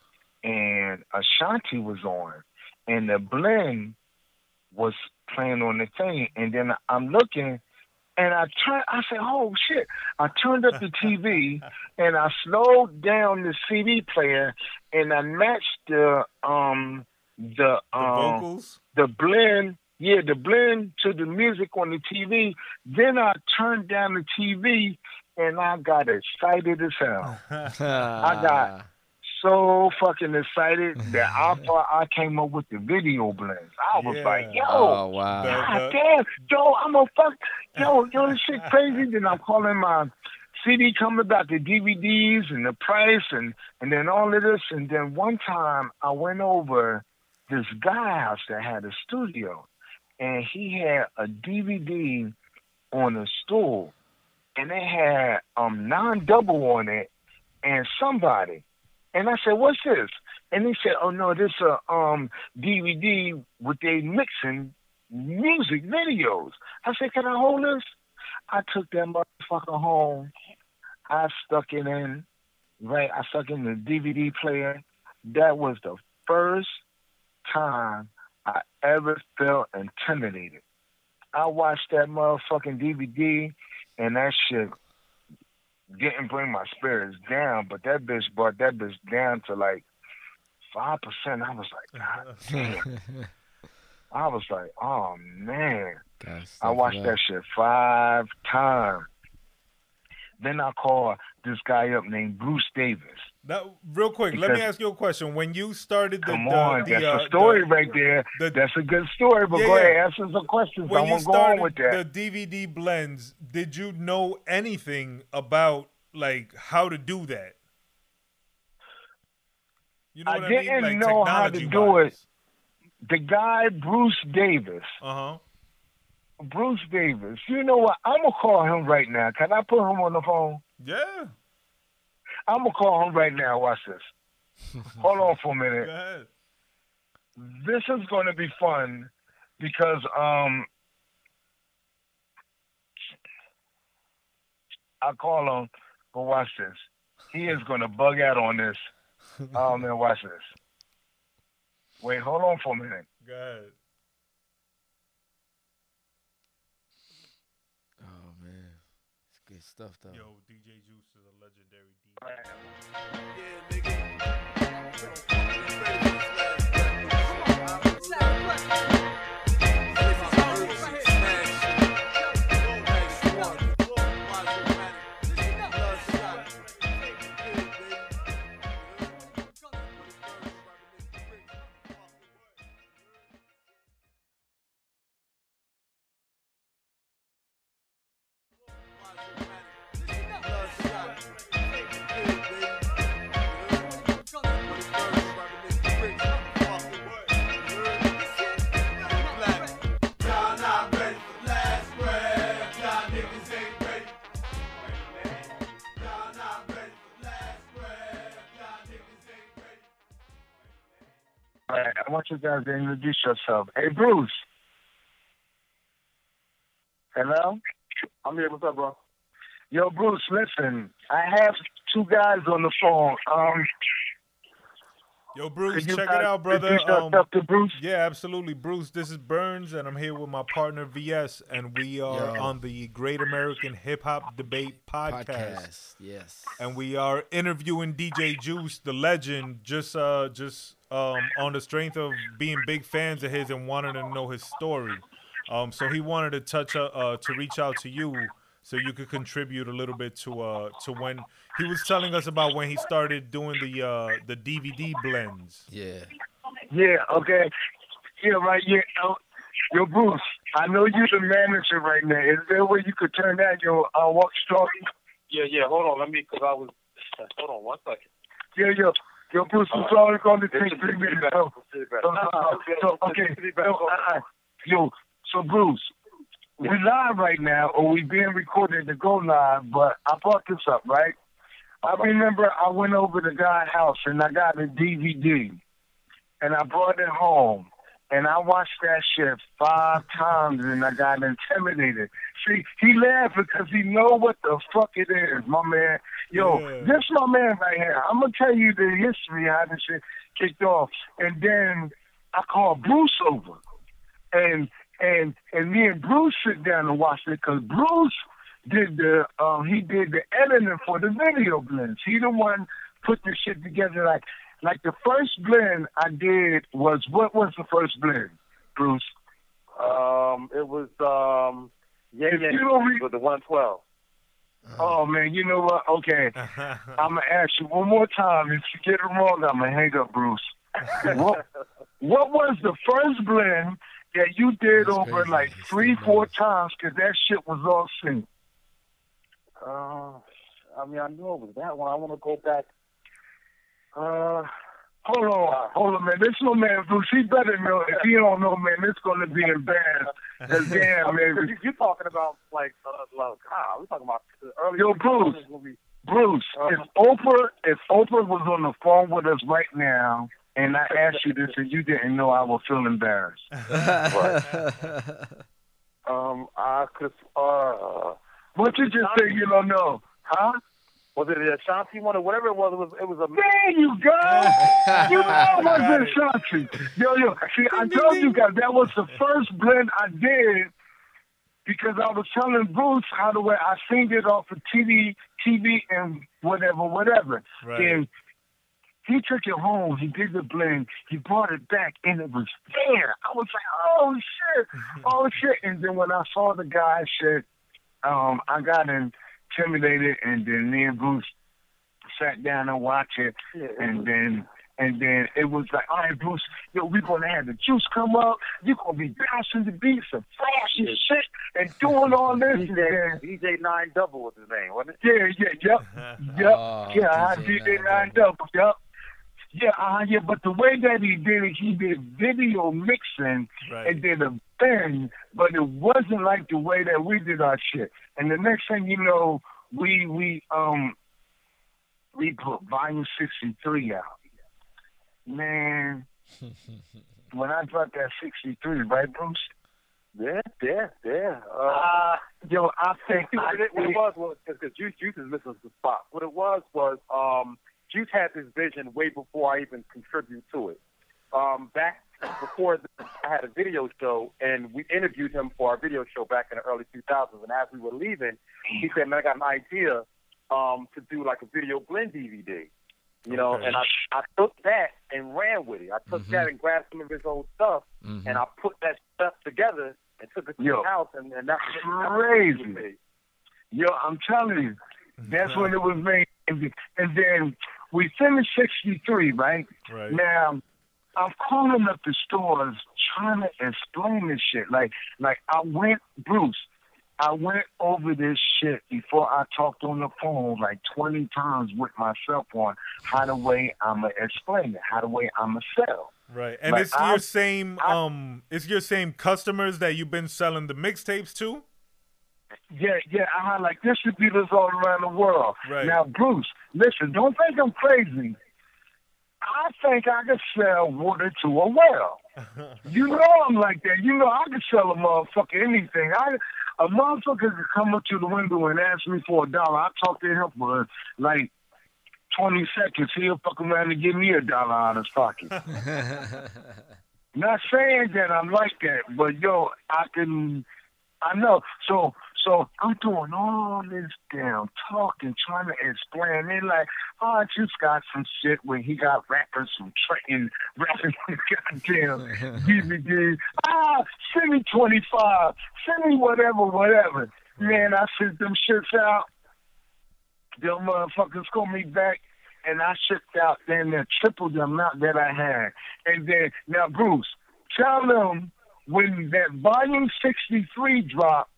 and Ashanti was on, and the blend was playing on the thing, and then I'm looking. And I turned. I said, "Oh shit!" I turned up the *laughs* TV and I slowed down the CD player and I matched the um the The um vocals. the blend, yeah, the blend to the music on the TV. Then I turned down the TV and I got excited as hell. *laughs* I got so fucking excited that I *laughs* thought I came up with the video blends. I was Yeah. like, yo, Oh wow. The- God damn, yo, I'm a fuck, yo, yo, this shit crazy. then I'm calling my CD coming about the DVDs and the price and and then all of this. And then one time I went over this guy house that had a studio, and he had a DVD on a stool, and they had um non double on it and somebody. And I said, "What's this?" And he said, "Oh no, this a um DVD with they mixing music videos." I said, "Can I hold this?" I took that motherfucker home. I stuck it in, right? I stuck it in the DVD player. That was the first time I ever felt intimidated. I watched that motherfucking DVD, and that shit didn't bring my spirits down, but that bitch brought that bitch down to like five percent. I was like, God *laughs* damn. I was like, oh man. I watched that shit five times. Then I called this guy up named Bruce Davis. Now, real quick, let me ask you a question. When you started the, Come on, the, that's uh, a story the- right there. the- that's a good story. But Yeah, go yeah. ahead, answer some questions. when I'm you go on with that. the DVD blends, did you know anything about like how to do that? You know I what didn't I mean? Like know how to do it. The guy Bruce Davis. Uh huh. Bruce Davis. You know what? I'm gonna call him right now. Can I put him on the phone? Yeah. I'm gonna call him right now. Watch this. *laughs* Hold on for a Go minute. ahead. This is gonna be fun because um I call him, but watch this. He is gonna bug out on this. Oh man, watch this. Wait, hold on for a minute. Go ahead. Oh man, it's good stuff though. Yo, DJ Juice is a legendary DJ. All you guys to introduce yourself. Hey, Bruce. Hello? I'm here. What's up, bro? Yo, Bruce, listen. I have two guys on the phone. Um, Yo, Bruce, check guys it out, brother. Um, to Bruce. yeah, absolutely. Bruce, this is Burnz, and I'm here with my partner VS, and we are Yo. on the Great American Hip Hop Debate podcast. Podcast, yes. and we are interviewing DJ Juice, the legend, just uh just um on the strength of being big fans of his and wanting to know his story. Um, so he wanted to touch uh, uh to reach out to you so you could contribute a little bit to uh to when he was telling us about when he started doing the uh the DVD blends. Yeah. Yeah, okay. Yeah, right. Yeah. Oh, yo, Bruce, I know you're the manager right now. Is there a way you could turn down your uh, walk story? Yeah, yeah. Hold on, let me, cause I was. Hold on one second. Yeah, Yeah. Yo, Bruce, it's only going to take three minutes. So, so, so, okay. So, uh, uh, yo, so Bruce, we live right now, or we being recorded to go live, but I brought this up, right? I remember I went over to God's house and I got a DVD, and I brought it home, And I watched that shit five times and I got intimidated. See, he laughed because he know what the fuck it is, my man. Yo, Yeah. this my man right here. I'm gonna tell you the history how this shit kicked off. And then I called Bruce over. And and and me and Bruce sit down and watch it because Bruce did the um he did the editing for the video blends. He the one put the shit together like like the first blend I did was what was the first blend, Bruce? Um, it was um, yeah, yeah, you don't re- with the 112. Oh man, you know what? Okay, *laughs* I'm gonna ask you one more time. If you get it wrong, I'm gonna hang up, Bruce. *laughs* what, what was the first blend that you did That's over crazy. like three, four times? Cause that shit was all synced. Uh, I mean, I knew it was that one. I want to go back. Uh, Hold on, hold on, man. This no man, Bruce. He better know. If he don't know, man, it's gonna be embarrassed. 'Cause *laughs* damn, man. you, you're talking about like, uh, like, ah, we're talking about the early. Yo, Bruce. 2000s when we- Bruce, if Oprah, if Oprah was on the phone with us right now, and I asked you this and you didn't know, I would feel embarrassed. *laughs* Um, I could. Uh, What you just say you don't know, huh? was it the Ashanti one or whatever it was? It was. It was a. There you go. *laughs* you know it was Ashanti. Yo, yo. See, I told you guys that was the first blend I did because I was telling Bruce how the way I seen it off of TV, TV, and whatever, whatever. Right. And he took it home. He did the blend. He brought it back, and it was there. I was like, oh shit, oh shit. And then when I saw the guy, shit, um, I got intimidated, and then me and Bruce sat down and watched it, and then. And then it was like, all right, Bruce, yo, we're gonna have the juice come up. You're gonna be bouncing the beats and flashing shit and doing all this. And then, DJ, DJ Nine Double was his name, wasn't it? yeah, yeah, yep, *laughs* yep, Oh, yeah, I DJ did Nine nine double, yep. Yeah, uh, yeah, but the way that he did it, he did video mixing Right. and did a thing, but it wasn't like the way that we did our shit. And the next thing you know, we we um we put volume sixty three out. Man, *laughs* when I dropped that sixty three, right, Bruce? Yeah, yeah, yeah. Uh, Uh, yo, I think See, I what, it, what it was was because Juice Juice is missing the spot. What it was was um, Juice had this vision way before I even contributed to it. Um, back before this, I had a video show, and we interviewed him for our video show back in the early 2000s. And as we were leaving, he said, "Man, I got an idea um, to do like a video blend DVD." You know, Okay. and I I took that and ran with it. I took that and grabbed some of his old stuff, Mhm. and I put that stuff together and took it to Yo. the house, and, and that's what- Crazy. that's Yo, I'm telling you, that's when it was made. And and then we finished 63, right? Right. Now, I'm calling up the stores trying to explain this shit. Like, like I went, Bruce, I went over this shit before I talked on the phone like 20 times with myself on how the way I'ma explain it, how the way I'ma sell. Right. And Like, it's I- your same I- um it's your same customers that you've been selling the mixtapes to? Yeah, yeah, I had like distributors all around the world. Right. Now, Bruce, listen, don't think I'm crazy. I think I could sell water to a well. *laughs* You know I'm like that. You know I could sell a motherfucker anything. I a motherfucker could come up to the window and ask me for a dollar. I talk to him for like twenty seconds. He'll fuck around and give me a dollar out of his pocket. *laughs* Not saying that I'm like that, but yo, I can, I know. So, so I'm doing all this damn talking, trying to explain. They're like, oh, I just got some shit where he got rappers from Trenton rapping on goddamn *laughs* DVD. Ah, send me 25, send me whatever, whatever. Man, I sent them shits out. Them motherfuckers called me back and I shipped out then the triple the amount that I had. And then now Bruce, tell them when that volume sixty three dropped,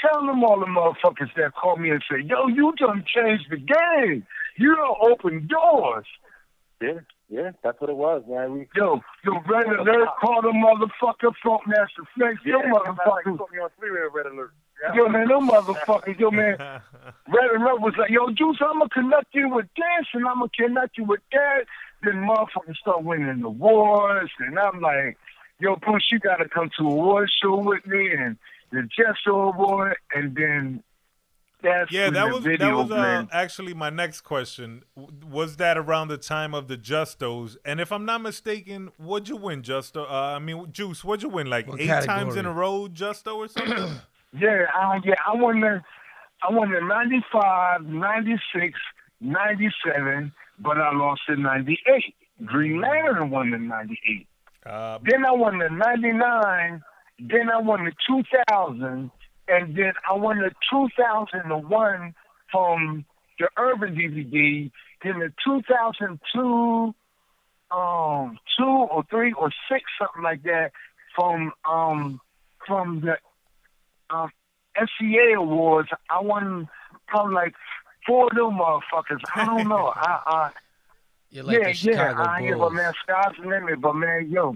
tell them all the motherfuckers that call me and say, Yo, you done changed the game. You done open doors. Yeah, yeah, that's what it was, man. We, Yo, yo, Red Alert called a motherfucker Funkmaster Flex. yeah, Yo, that's like motherfuckers. put me on three-way red alert. Yeah. Yo, man, them motherfuckers, yo, man. *laughs* Red Alert was like, yo, Juice, I'm going to connect you with this and I'm going to connect you with that. Then motherfuckers start winning the wars. And I'm like, yo, Bruce, you gotta come to a award show with me and the Justo Award, and then that's Yeah, when that the was that video was uh, blend. actually my next question. Was that around the time of the Justos? And if I'm not mistaken, what'd you win, Justo? Uh, I mean, Juice, what'd you win? Like What eight times in a row, Justo or something? *clears throat* Yeah, I, yeah, I won the, I won the 95, 96, 97, but I lost in 98. Green Lantern won in 98. Uh, Then I won the 99, then I won the 2000, and then I won the 2001 from the Urban DVD, then the 2002, um, two or three or six, something like that, from, um, from the um, SCA Awards. I won probably like four of them motherfuckers. I don't know. *laughs* I, I You're like yeah, the Chicago yeah. I hear, but man, sky's the limit. But man, yo,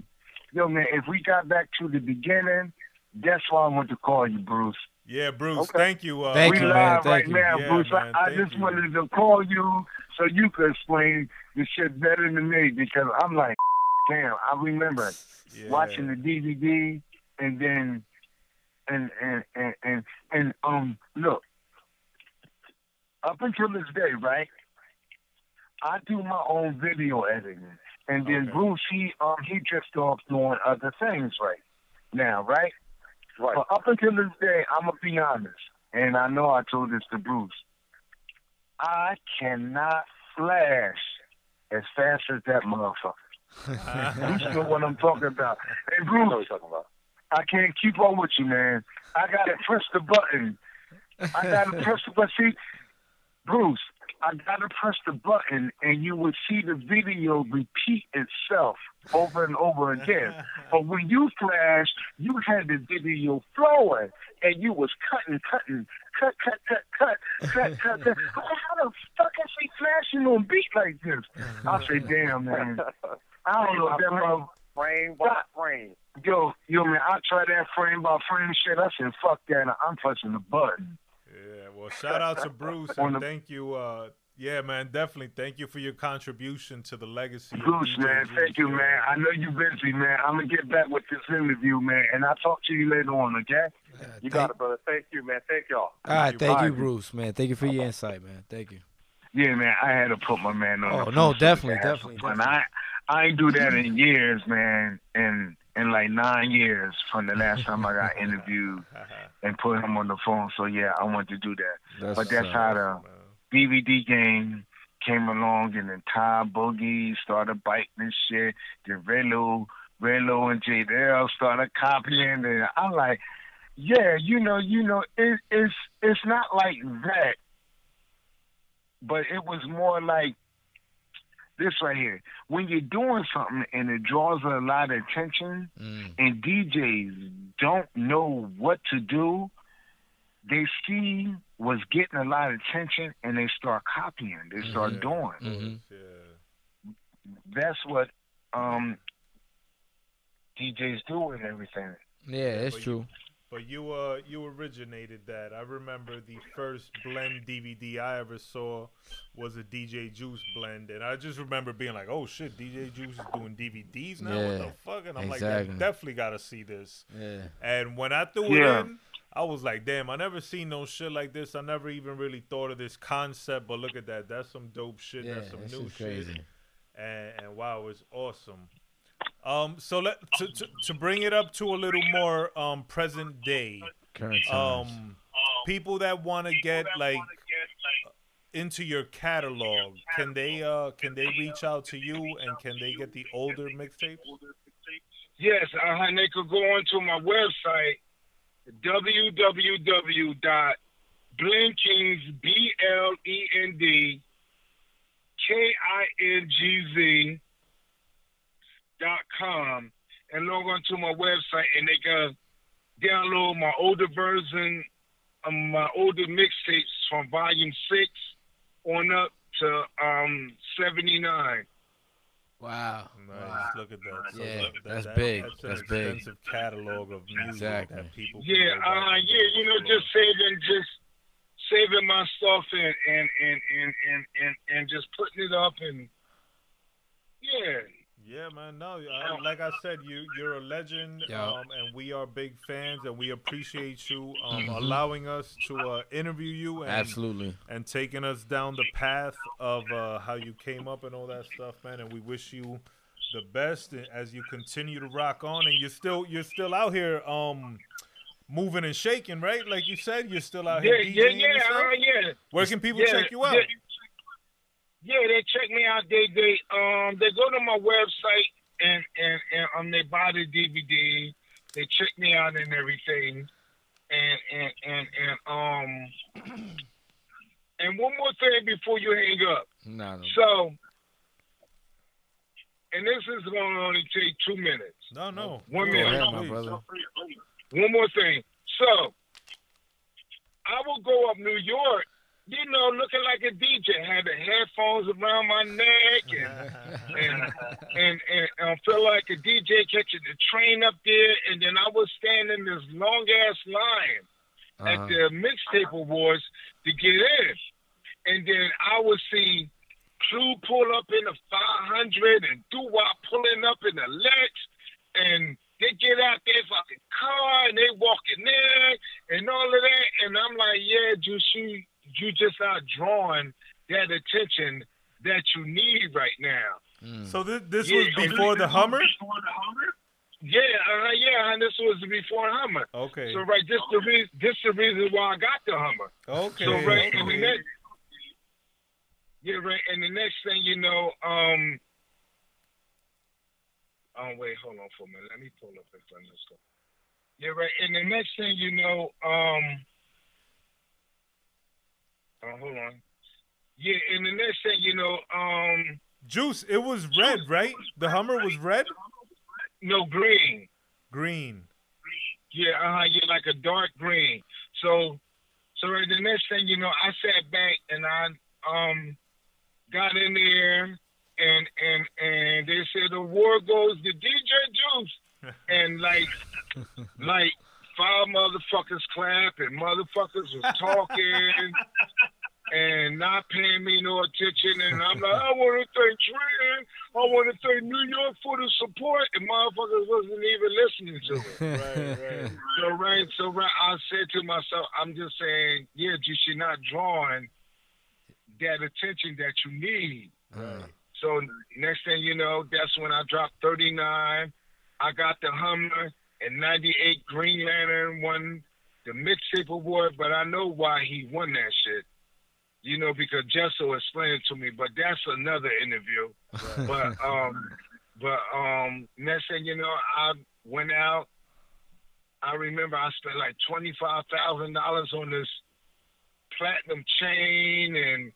yo, man, if we got back to the beginning, that's why I want to call you, Bruce. yeah, Bruce, Okay. thank you. Uh, Thank we you, man. live Thank right you. now, Yeah, Bruce. man, I, I just you. wanted to call you so you could explain the shit better than me because I'm like, damn, I remember Yeah. watching the DVD and then and and and and, and um look up until this day, right? I do my own video editing, and then Okay. Bruce he um he just off doing other things right now, right? Right. But up until this day, I'm gonna be honest, and I know I told this to Bruce. I cannot flash as fast as that motherfucker. *laughs* you know what I'm talking about. Hey, what Bruce, you're talking about. I can't keep up with you, man. I gotta press the button. I gotta *laughs* press the button. See, Bruce, I gotta press the button, and you would see the video repeat itself over and over again. *laughs* but when you flashed, you had the video flowing, and you was cutting, cutting, cut, cut, cut, cut, cut, cut, cut. *laughs* How the fuck is he flashing on beat like this? I say, damn, man. I don't know that mother- Frame by frame. Yo, yo, man, I tried that frame by frame shit. I said, fuck that. I'm pressing the button. Yeah, well, shout out to Bruce and the- thank you. Uh, yeah, man, definitely thank you for your contribution to the legacy. Bruce, DJ man, Juice. thank you, man. I know you're busy, man. I'm going to get back with this interview, man, and I'll talk to you later on, okay? You got it, brother. Thank you, man. Thank y'all. All right, thank you, Bye. Bruce, man. Thank you for your insight, man. Thank you. Yeah, man, I had to put my man on Oh, no, phone so we definitely, definitely, some fun. definitely. I, I ain't do that in years, man, in, in like nine years from the last time I got interviewed *laughs* and put him on the phone. So, yeah, I want to do that. That's but that's how the DVD game came along, and then Ty Boogie started biting and shit. Then Relo, Relo and JDL started copying, and I'm like, yeah, you know, you know, it, it's it's not like that, but it was more like this right here. When you're doing something and it draws a lot of attention, Mm. and DJs don't know what to do, they see what's getting a lot of attention and they start copying. They start Yeah. doing. Mhm. Yeah. That's what um, DJs do and everything. Yeah, it's but true. But you uh you originated that. I remember the first blend DVD I ever saw was a DJ Juice blend, and I just remember being like, "Oh shit, DJ Juice is doing DVDs now? What the fuck?" And I'm like, exactly. "I definitely gotta see this." Yeah. And when I threw Yeah. it in, I was like, "Damn, I never seen no shit like this. I never even really thought of this concept. But look at that, that's some dope shit. Yeah, that's some this new is shit." crazy. and, and wow, it's awesome. Um, so let to, to to bring it up to a little more um present day. Current times. Um, people that want to get like into your catalog, can they uh can they reach out to you and can they get the older mixtapes? Yes, uh, and they could go onto my website, www.blendkingz, B L E N D K I N G Z dot com, and log on to my website, and they can download my older version of my older mixtapes from volume six on up to um seventy nine. Wow. Nice, look at that. So Yeah, that- that's that- big. That's an big. extensive catalog of music Exactly. that people. Yeah, uh, yeah, you know, just saving, just saving my stuff and and and and and and, and just putting it up and yeah, Yeah, man. No, uh, like I said, you you're a legend, Yeah. um, and we are big fans, and we appreciate you um, Mhm. allowing us to uh, interview you. And, Absolutely. and taking us down the path of uh, how you came up and all that stuff, man. And we wish you the best as you continue to rock on. And you're still you're still out here, um, moving and shaking, right? Like you said, you're still out here. yeah, DJing and yeah, stuff? uh, yeah. Where can people Yeah, check you out? Yeah, yeah, they check me out. They they um they go to my website and and and um they buy the DVD. They check me out and everything. And and and and um *clears throat* and one more thing before you hang up. Nah, no. So, and this is going to only take two minutes. No, no. One minute. ahead, my brother. One more thing. So, I will go up New York, you know, looking like a DJ, had the headphones around my neck and *laughs* and and, and, and feel like a DJ catching the train up there, and then I was standing this long ass line Uh-huh. at the mixtape awards to get in, and then I would see Clue pull up in the 500 and Doo-Wop pulling up in the Lex, and they get out their fucking car and they walking there and all of that, and I'm like, yeah, you you you just not drawing that attention that you need right now. So this this Yeah, was before the Hummer. Before Yeah, uh, yeah, and this was before Hummer. Okay. So right, this the reason. This the reason why I got the Hummer. Okay. So right, and the next, yeah, right, and the next thing you know, um, oh wait, hold on for a minute. Let me pull up in front of this. Yeah, right, and the next thing you know, um, oh, hold on. Yeah, and the next thing you know, um, Juice, it was red, right? The Hummer was red. no green. Green. Yeah, uh huh. Yeah, like a dark green. So, so right, the next thing you know, I sat back and I um got in there and and and they said the war goes to DJ Juice *laughs* and like like five motherfuckers clap and motherfuckers was *laughs* talking and not paying me no attention and I'm like I want to thank Trent, I want to thank New York for the support and motherfuckers wasn't even listening to it. *laughs* Right, *laughs* right. So right, so right, I said to myself, I'm just saying, yeah, you should not drawing that attention that you need. Right. So next thing you know, that's when I dropped 39. I got the Hummer and 98 Green Lantern won the mixtape award, but I know why he won that shit. You know, because Justo explained it to me, but that's another interview. *laughs* But um, but um, next thing you know, I went out. I remember I spent like twenty five thousand dollars on this platinum chain, and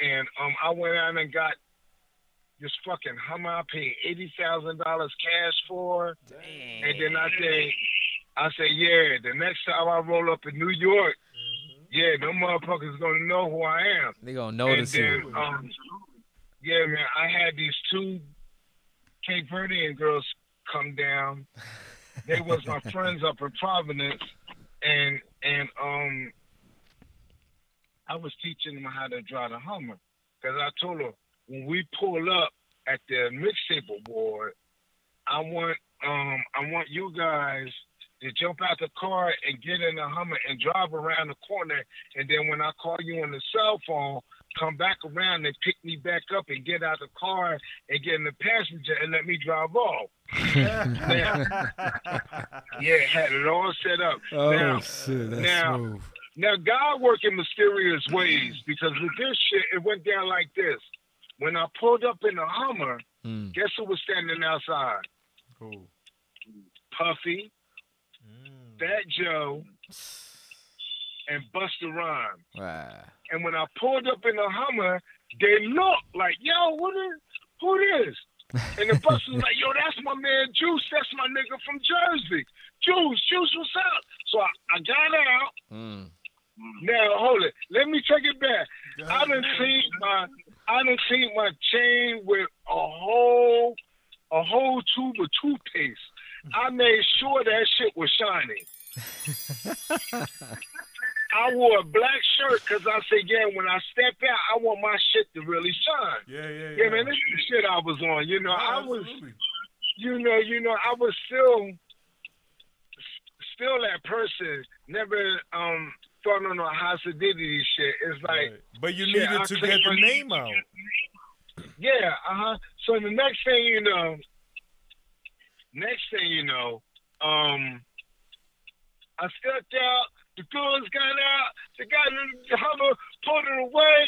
and um, I went out and got this fucking Hummer. I paid eighty thousand dollars cash for, and then I say, I say, yeah. The next time I roll up in New York, yeah, them motherfuckers gonna know who I am. They gonna notice and you. um, yeah, man, I had these two Cape Verdean girls come down. They was my *laughs* friends up in Providence, and and um, I was teaching them how to drive the Hummer because I told her when we pull up at the mixtape award, I want um I want you guys to jump out the car and get in the Hummer and drive around the corner, and then when I call you on the cell phone, come back around and pick me back up and get out the car and get in the passenger and let me drive off. Now- *laughs* yeah, had it all set up. Oh now, shit, that's now, smooth. now God work in mysterious ways because with this shit, it went down like this. When I pulled up in the Hummer, Mm. guess who was standing outside? Cool. Puffy, Fat Joe, and Busta Rhymes. Right. And when I pulled up in the Hummer, they looked like, yo, what is, who this? And the bus was like, yo, that's my man Juice. That's my nigga from Jersey. Juice, Juice, what's up? So I, I got out. Mm. Now hold it. Let me take it back. I done seen my I done seen my chain with a whole a whole tube of toothpaste. I made sure that shit was shining. I wore a black shirt because I said, yeah, when I step out, I want my shit to really shine. Yeah, yeah, Yeah, man, this is the shit I was on. You know, Yeah, I was, absolutely. you know, you know, I was still, still that person. Never um thought on no hostility shit. It's like, Right. But you shit, needed to get the name out. Yeah, uh huh. So the next thing you know, next thing you know, um, I stepped out. The girls got out. The guy in the Hummer pulled it away.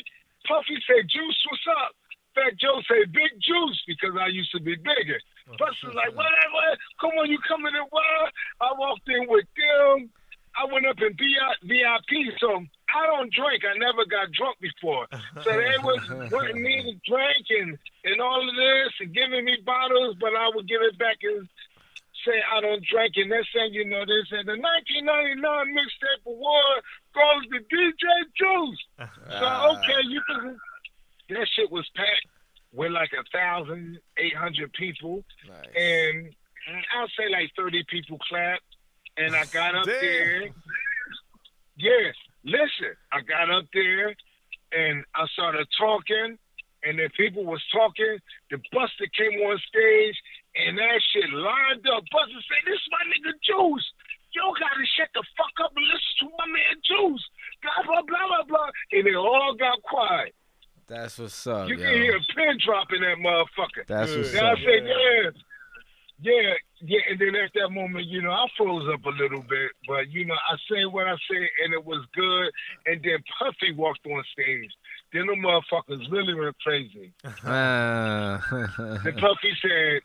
Puffy said, "Juice, what's up?" Fat Joe said, "Big Juice," because I used to be bigger. Busta's like, "What? What? Come on, you coming in? What?" I walked in with them. I went up in VIP, so I don't drink. I never got drunk before. So *laughs* they was wanting me to drink and, and all of this and giving me bottles, but I would give it back and say I don't drink. And next thing you know, they said the 1999 mixtape award goes to DJ Juice. *laughs* So okay, you can. *laughs* That shit was packed with like a thousand eight hundred people, and I'll say like thirty people clapped. And I got up Damn. there. Yes, listen, I got up there and I started talking, and then people was talking. The Busta came on stage, and that shit lined up. Busta said, "This is my nigga Juice. You gotta shut the fuck up and listen to my man Juice." Blah blah blah blah blah, and they all got quiet. That's what's up, You yo. can hear a pin drop in that motherfucker. That's what's And I up. said, yeah. Yeah, yeah, and then at that moment, you know, I froze up a little bit, but you know, I said what I said, and it was good. And then Puffy walked on stage. Then the motherfuckers really went crazy. Ah. *laughs* Then Puffy said,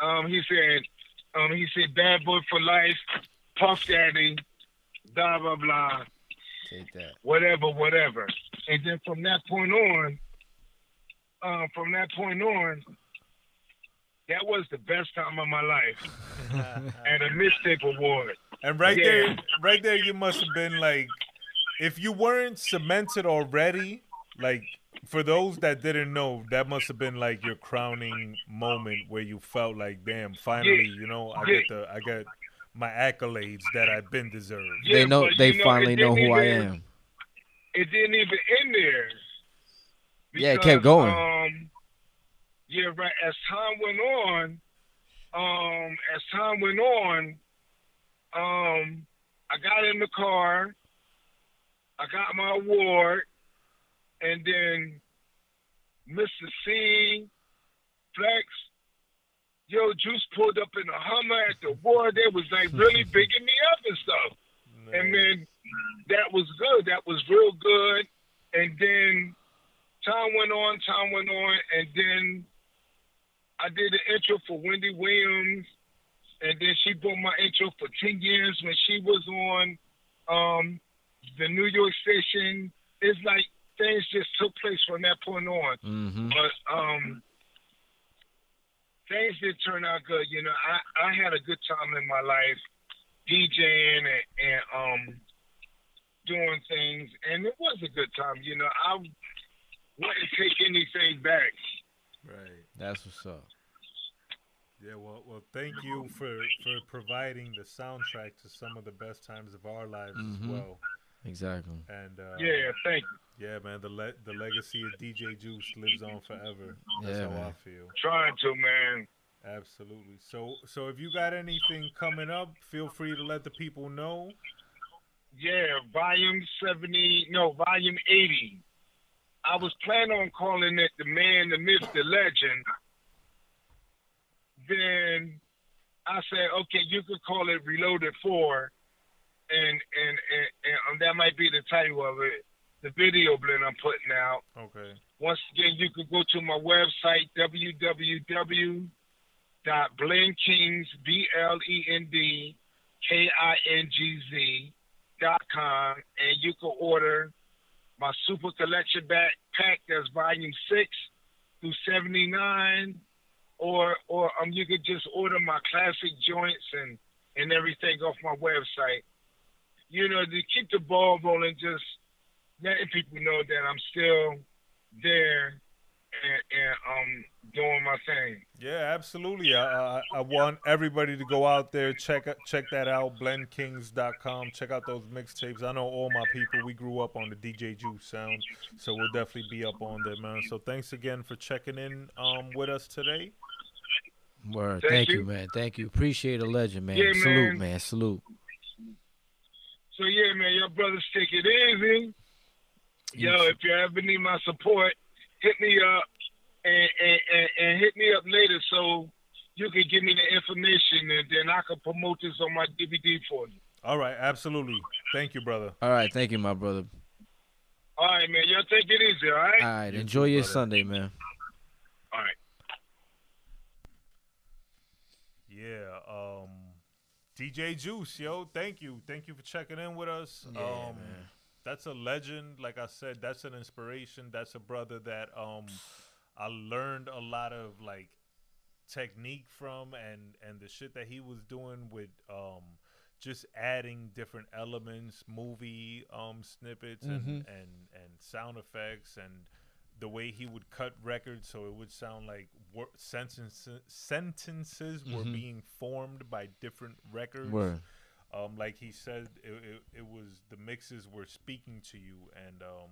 um, he said, um, he said, "Bad boy for life, Puff Daddy, blah blah blah." Whatever, whatever. And then from that point on, uh, from that point on, that was the best time of my life. *laughs* and a mixtape award. And right Yeah. there, right there, you must have been like, if you weren't cemented already, like for those that didn't know, that must have been like your crowning moment where you felt like, damn, finally, you know, I Yeah. get the, I get my accolades that I've been deserved. they know. but They know, finally know didn't who I am. It didn't even end there. Yeah, it kept going. Um, yeah, right. As time went on, um, as time went on, um, I got in the car, I got my award, and then Mister Cee, Flex, Yo, Juice pulled up in a Hummer at the award. They was like really *laughs* bigging me up and stuff. And then that was good. That was real good. And then time went on, time went on, and then I did the intro for Wendy Williams, and then she bought my intro for ten years when she was on um, the New York station. It's like things just took place from that point on. Mm-hmm. But um, things did turn out good. You know, I, I had a good time in my life DJing and, and um doing things, and it was a good time. You know, I wouldn't take anything back. Right. That's what's up. Yeah, well, well, thank you for for providing the soundtrack to some of the best times of our lives Mhm. as well. Exactly. And uh, Yeah, thank you. Yeah, man, the le- the legacy of DJ Juice lives on forever. That's Yeah, how I man. feel. Trying to, man. Absolutely. So, so if you got anything coming up, feel free to let the people know. Yeah, volume 70, no, volume 80. I was planning on calling it The Man, the Myth, the Legend. Then I said, okay, you could call it Reloaded 4. And, and, and, and um, that might be the title of it, the video blend I'm putting out. Okay. Once again, you could go to my website, www.blendkingz, B-L-E-N-D, K-I-N-G-Z dot com, and you can order my super collection backpack that's volume six through 79, or or um you could just order my classic joints and and everything off my website. You know, to keep the ball rolling, just letting people know that I'm still there and, and um doing my thing. Yeah, absolutely. I, I I want everybody to go out there check check that out. BlendKingz.com. Check out those mixtapes. I know all my people. We grew up on the DJ Juice sound, so we'll definitely be up on there, man. So thanks again for checking in um with us today. Word. Thank Thank, you. you. man. Thank you. Appreciate a legend, man. Yeah, Salute, man. man. Salute. So yeah, man, your brothers take it easy. Yo, if you ever need my support, hit me up and, and, and, and hit me up later so you can give me the information and then I can promote this on my DVD for you. All right, absolutely. Thank you, brother. All right. Thank you, my brother. All right, man. Y'all take it easy, all right? All right. Enjoy your Sunday, man. All right. Yeah, um DJ Juice, yo, thank you. Thank you for checking in with us. Yeah, um man. That's a legend. Like I said, that's an inspiration. That's a brother that um I learned a lot of like technique from and and the shit that he was doing with um just adding different elements, movie um snippets and Mhm. and and sound effects and the way he would cut records so it would sound like wor- sentences sentences were Mhm. being formed by different records. Word. Um, like he said, it, it, it was the mixes were speaking to you, and um,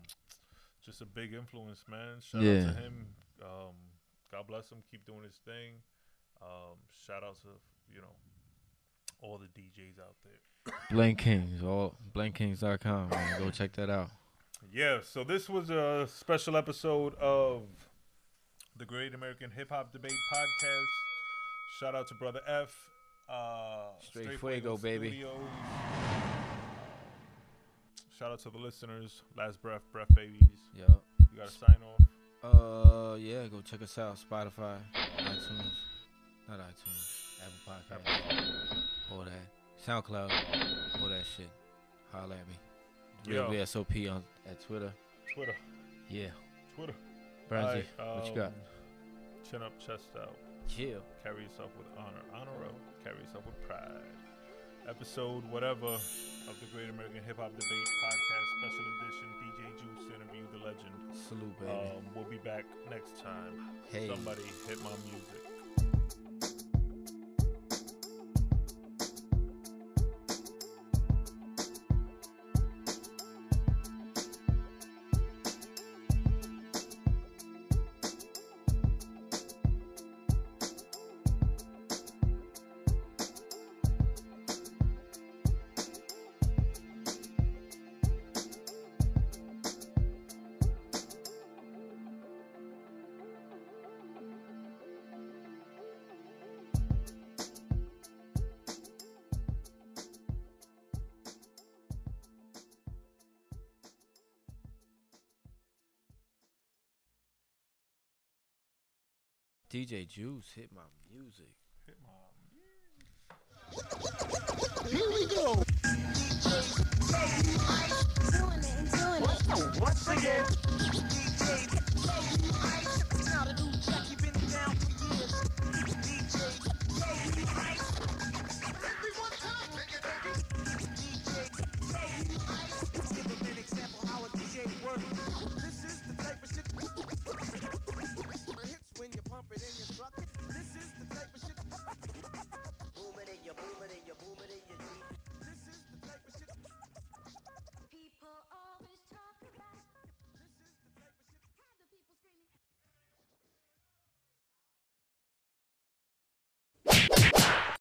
just a big influence, man. Shout out to him. Um, God bless him. Keep doing his thing. Um, shout out to you know all the DJs out there. Blend Kingz. All BlendKingz.com, man. Go check that out. Yeah, so this was a special episode of the Great American Hip Hop Debate Podcast. Shout out to Brother F. Uh, Straight Fuego, baby. Studios. Shout out to the listeners. Last breath, breath babies. Yup. You gotta sign off. Uh, yeah, go check us out. Spotify, iTunes, not iTunes, Apple Podcast, all that, SoundCloud, all that shit. Holla at me. Yo. Real VSOP on at Twitter. Twitter. Yeah. Twitter. Brandy, Alright, what you got? um, Chin up, chest out. Chill. Carry yourself with honor. Honor up. Carry yourself with pride. Episode whatever of the Great American Hip Hop Debate Podcast Special Edition. DJ Juice interview the legend. Salute, baby. Um, we'll be back next time. Hey. Somebody hit my music. DJ Juice hit my music. Hit my music. Here we go. Doing it, doing it. Once again.